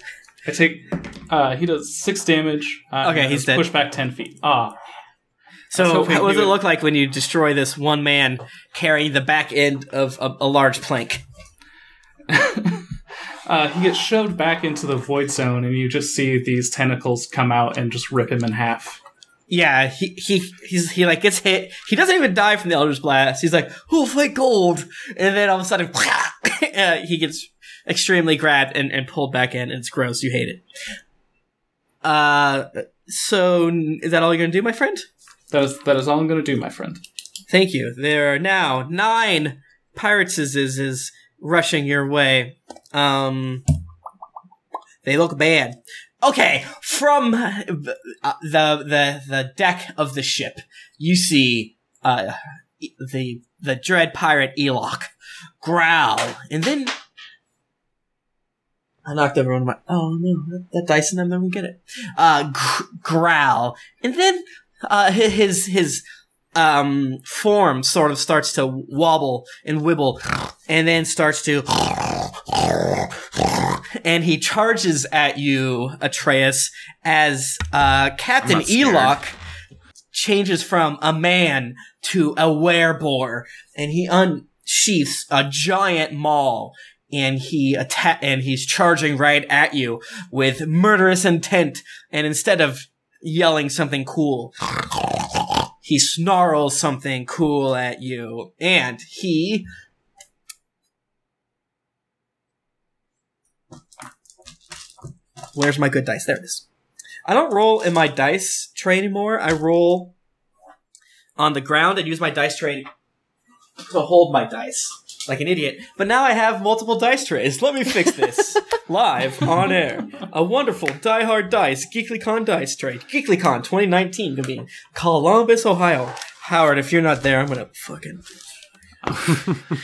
I take. Uh, he does six damage. Uh, Okay, he's dead. Push back ten feet. Ah, So, hoping how does it would- look like when you destroy this one man carrying the back end of a, a large plank? [laughs] uh, he gets shoved back into the void zone, and you just see these tentacles come out and just rip him in half. Yeah, he he he's he like gets hit. He doesn't even die from the Eldritch Blast. He's like, "Oh, my gold!" And then all of a sudden, [laughs] uh, he gets extremely grabbed and, and pulled back in, and it's gross. You hate it. Uh, so is that all you're gonna do, my friend? That is that is all I'm going to do, my friend. Thank you. There are now nine pirates is is, is rushing your way. Um, they look bad. Okay, from uh, the the the deck of the ship, you see uh the the dread pirate Elok growl, and then I knocked over one of my. Oh no, that, that dice and I'm never get it. Uh, gr- growl, and then uh his his um form sort of starts to wobble and wibble, and then starts to. And he charges at you, Atreus, as uh, Captain. Elok changes from a man to a wereboar, and he unsheaths a giant maul, and he atta- and he's charging right at you with murderous intent. And instead of yelling something cool, he snarls something cool at you, and he. Where's my good dice? There it is. I don't roll in my dice tray anymore. I roll on the ground and use my dice tray to hold my dice like an idiot. But now I have multiple dice trays. Let me fix this [laughs] live on air. A wonderful Die Hard Dice GeeklyCon dice tray. GeeklyCon 2019 gonna be in Columbus, Ohio. Howard, if you're not there, I'm gonna fucking. [laughs]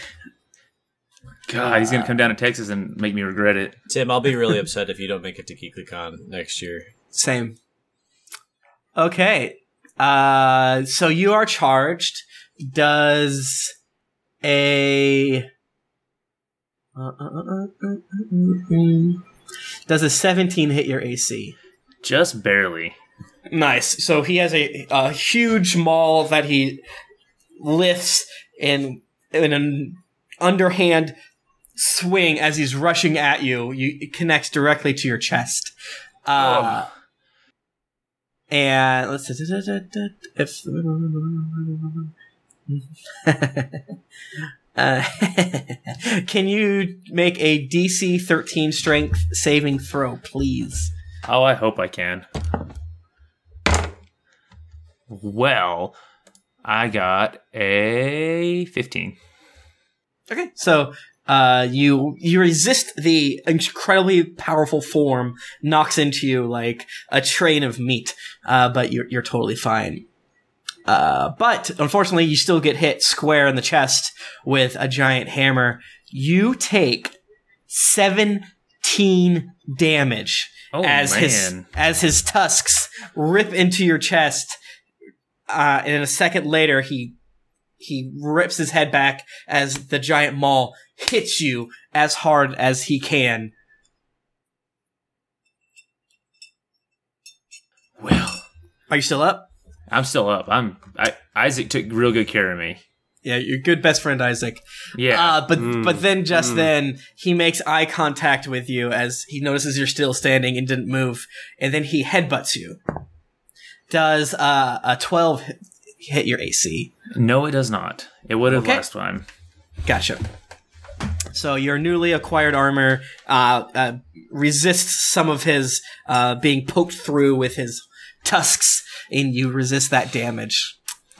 God, he's gonna come down to Texas and make me regret it. Tim, I'll be really upset if you don't make it to GeeklyCon next year. Same. Okay. Uh, so you are charged. Does a uh, uh, uh, does a 17 hit your AC? Just barely. Nice. So he has a, a huge maul that he lifts in in an underhand swing as he's rushing at you. You it connects directly to your chest. Uh, and let's if [laughs] uh, [laughs] can you make a DC 13 strength saving throw, please? Oh, I hope I can. Well, I got a 15. Okay, so uh, you you resist the incredibly powerful form knocks into you like a train of meat, uh, but you're you're totally fine. Uh, but unfortunately, you still get hit square in the chest with a giant hammer. You take seventeen damage Oh, as his as his tusks rip into your chest. Uh, and a second later, he he rips his head back as the giant maul hits you as hard as he can. Well, Are you still up? I'm still up. I'm. I, Isaac took real good care of me. Yeah, your good best friend Isaac. Yeah. Uh, but Mm. but then just then he makes eye contact with you as he notices you're still standing and didn't move, and then he headbutts you. Does uh, a twelve hit- hit your AC? no, it does not. It would have Okay. last time. Gotcha. So your newly acquired armor uh, uh, resists some of his uh, being poked through with his tusks, and you resist that damage. [laughs]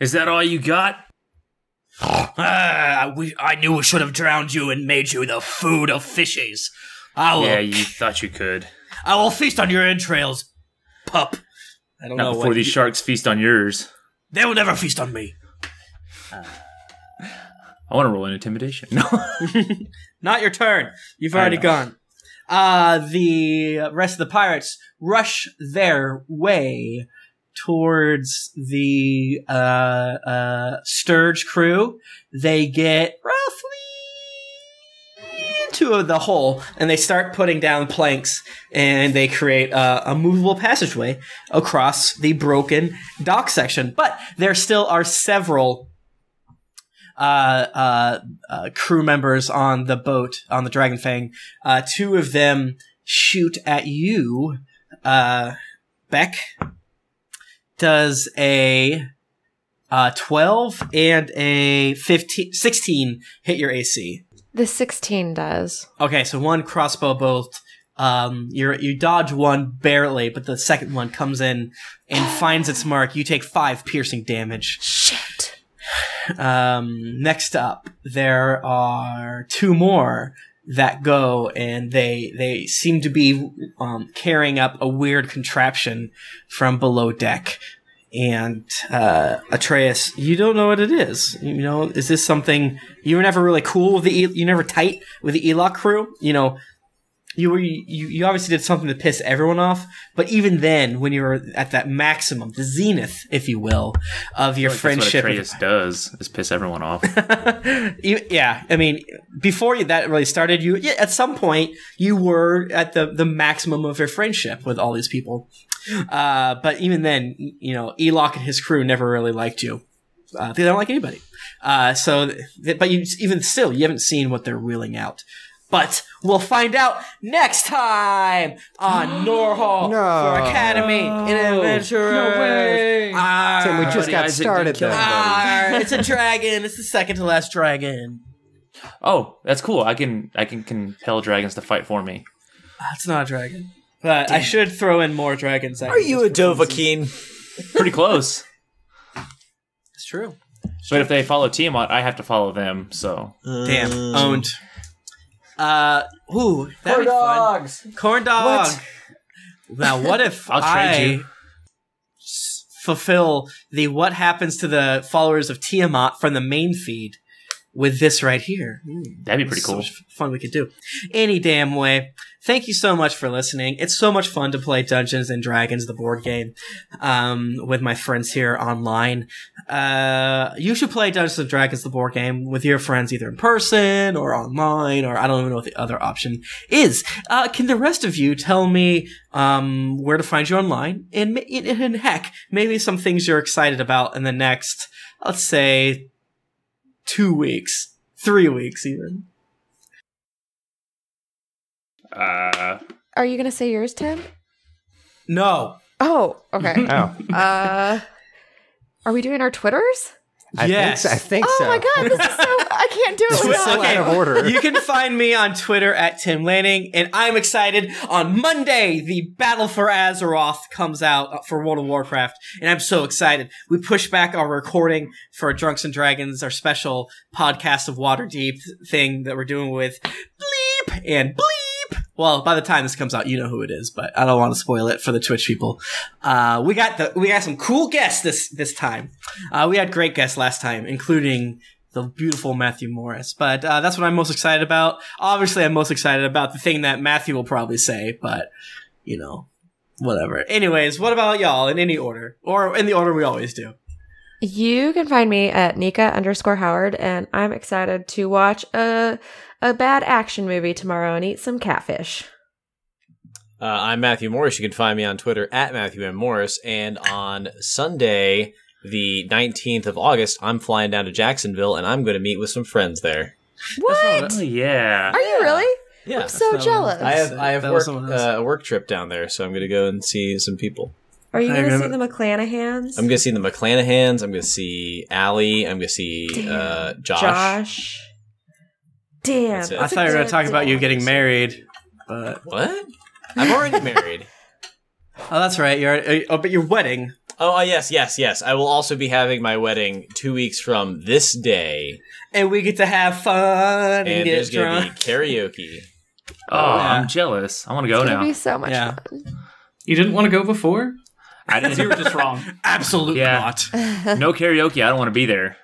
Is that all you got? Ah, we, I knew we should have drowned you and made you the food of fishes. I will, Yeah, you thought you could. I will feast on your entrails, pup. I don't Not know before what these you- sharks feast on yours. They will never feast on me. I want to roll an intimidation. No. [laughs] [laughs] Not your turn. You've already gone. Uh, the rest of the pirates rush their way towards the uh, uh, Sturge crew. They get roughly into the hole, and they start putting down planks, and they create uh, a movable passageway across the broken dock section. But there still are several uh, uh, uh, crew members on the boat on the Dragon Dragonfang. Uh, two of them shoot at you. Uh, Beck does a uh, 12 and a 15, 16 hit your AC. The 16 does. Okay, so one crossbow bolt. Um, you you dodge one barely, but the second one comes in and finds its mark. You take five piercing damage. Shit. Um, next up, there are two more that go, and they they seem to be um, carrying up a weird contraption from below deck. And uh, Atreus, you don't know what it is. You know, is this something you were never really cool with the you never tight with the Elok crew? You know, you were you, you obviously did something to piss everyone off, but even then, when you were at that maximum, the zenith, if you will, of your Like, friendship, That's what Atreus does is piss everyone off. you, [laughs] yeah, I mean, before that really started, you yeah, at some point you were at the the maximum of your friendship with all these people. Uh, but even then, you know, elock and his crew never really liked you. Uh, they don't like anybody. Uh, so, th- but you even still, you haven't seen what they're wheeling out. But we'll find out next time on [gasps] Norhall No. for Academy in oh. Adventure. No way. Ah. Tim, we just got Isaac started though. anybody. Ah, it's a dragon. It's the second to last dragon. oh, that's cool. I can I can compel dragons to fight for me. That's not a dragon. But I should throw in more dragons. Are you a Dovahkiin? Pretty close. It's true. But if they follow Tiamat, I have to follow them. So Damn. Owned. Uh, ooh, that'd be fun. Corn dog. Now, what if [laughs] I'll trade I you. fulfill the what happens to the followers of Tiamat from the main feed with this right here? Hmm. that'd be pretty so cool. much fun we could do. Any damn way. Thank you so much for listening. It's so much fun to play Dungeons and Dragons, the board game, um, with my friends here online. Uh, you should play Dungeons and Dragons, the board game, with your friends either in person or online, or I don't even know what the other option is. Uh, can the rest of you tell me, um, where to find you online? And, and, and heck, maybe some things you're excited about in the next, let's say, two weeks, three weeks even. Uh, Are you going to say yours, Tim? No. Oh, okay. [laughs] Oh, uh, are we doing our Twitters? Yes, I Yes. think so. I think oh so. my god, this is so. I can't do it Twi- without okay. Out of order. You can find me on Twitter at Tim Lanning, and I'm excited. On Monday, the Battle for Azeroth comes out for World of Warcraft, and I'm so excited. We push back our recording for Drunks and Dragons, our special podcast of Waterdeep thing that we're doing with Bleep and Bleep. Well, by the time this comes out, you know who it is, but I don't want to spoil it for the Twitch people. Uh, we got the we got some cool guests this this time. Uh, we had great guests last time, including the beautiful Matthew Morris. But uh, that's what I'm most excited about. Obviously, I'm most excited about the thing that Matthew will probably say, but you know, whatever. Anyways, what about y'all in any order or in the order we always do? You can find me at Nika underscore Howard, and I'm excited to watch a a bad action movie tomorrow and eat some catfish. Uh, I'm Matthew Morris. You can find me on Twitter at Matthew M. Morris. And on Sunday, the 19th of August, I'm flying down to Jacksonville and I'm going to meet with some friends there. What? oh yeah. Are you really? Yeah. I'm so jealous. I have I have work, uh, a work trip down there, so I'm going to go and see some people. Are you going to see the remember- McClanahans? I'm going to see the McClanahans. I'm going to see Allie. I'm going to see uh, Josh. Josh. Damn. That's it. I thought you were going to talk about you getting married, but What? I'm already married. [laughs] oh, that's right. You're oh, but your wedding. Oh, uh, yes, yes, yes. I will also be having my wedding two weeks from this day, And we get to have fun and, and get there's gonna be karaoke. Oh, Yeah. I'm jealous. I want to go It's now. gonna be so much Yeah. fun. You didn't want to go before? I didn't. [laughs] You were didn't. just wrong. [laughs] Absolutely Yeah. not. no karaoke. I don't want to be there.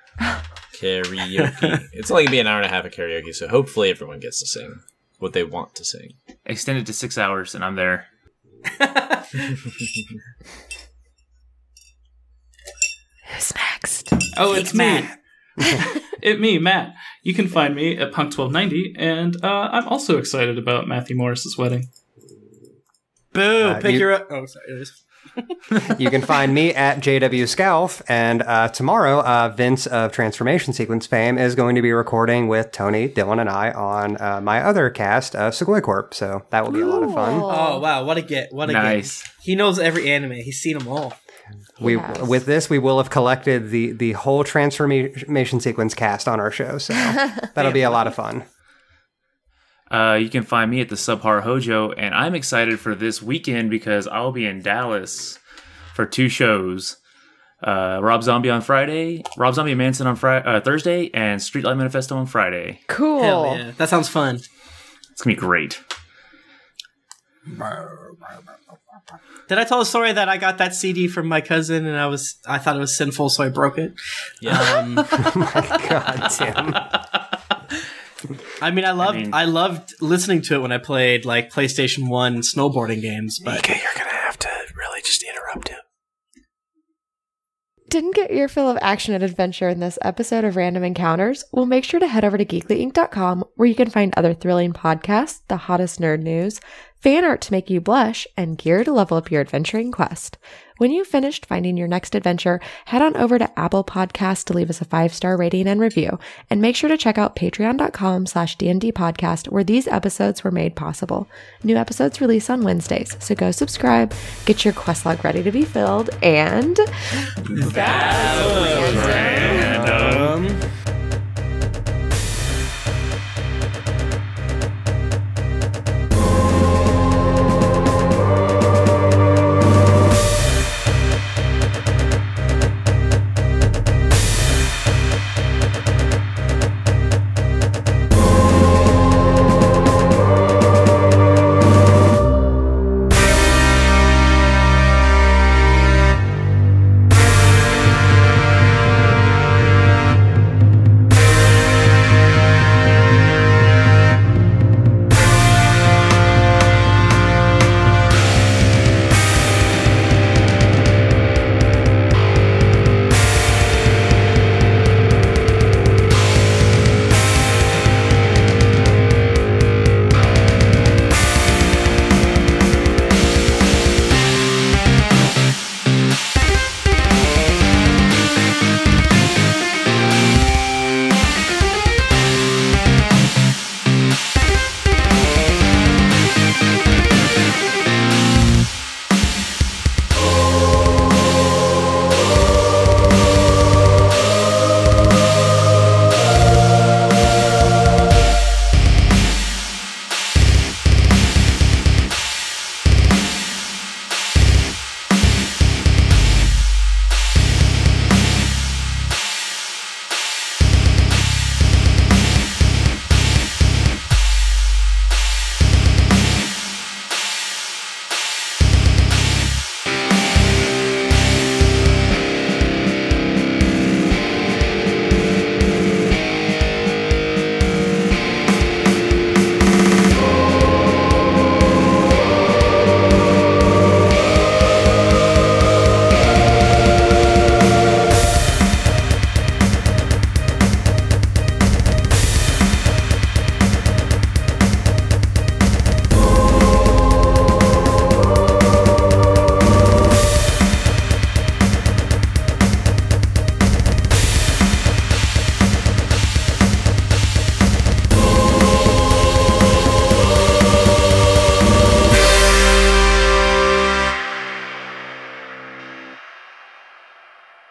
Karaoke. [laughs] it's only going to be an hour and a half of karaoke, so hopefully everyone gets to sing what they want to sing. Extended to six hours, and I'm there. [laughs] Who's next? Oh, it's me. [laughs] it me, Matt. You can find me at Punk1290, and uh, I'm also excited about Matthew Morris's wedding. Boo! Uh, pick you- your. Oh, sorry. It is- You can find me at JW Scalf, and uh, tomorrow, uh, Vince of Transformation Sequence fame is going to be recording with Tony, Dylan, and I on uh, my other cast, uh, Sugoi Corp. So that will be a lot of fun. Cool. Oh wow! What a get! What a Nice. get! He knows every anime. He's seen them all. We Yes. with this, we will have collected the the whole Transformation Sequence cast on our show. So [laughs] that'll be a lot of fun. Uh, you can find me at the Subpar Hojo, and I'm excited for this weekend because I'll be in Dallas for two shows. Uh, Rob Zombie on Friday, Rob Zombie and Manson on Friday, uh, Thursday, and Streetlight Manifesto on Friday. Cool. Hell yeah, that sounds fun. It's gonna be great. Did I tell the story that I got that CD from my cousin and I was I thought it was sinful, so I broke it? Yeah. Um, [laughs] God, Tim. I mean, I loved I, mean- loved listening to it when I played like PlayStation One snowboarding games, but Okay, you're gonna have to really just interrupt him. Didn't get your fill of action and adventure in this episode of Random Encounters? Well, make sure to head over to geeklyinc.com where you can find other thrilling podcasts, the hottest nerd news, fan art to make you blush, and gear to level up your adventuring quest. When you've finished finding your next adventure, head on over to Apple Podcasts to leave us a five-star rating and review. And make sure to check out patreon.com slash DND podcast where these episodes were made possible. New episodes release on Wednesdays, so go subscribe, get your quest log ready to be filled, and... um,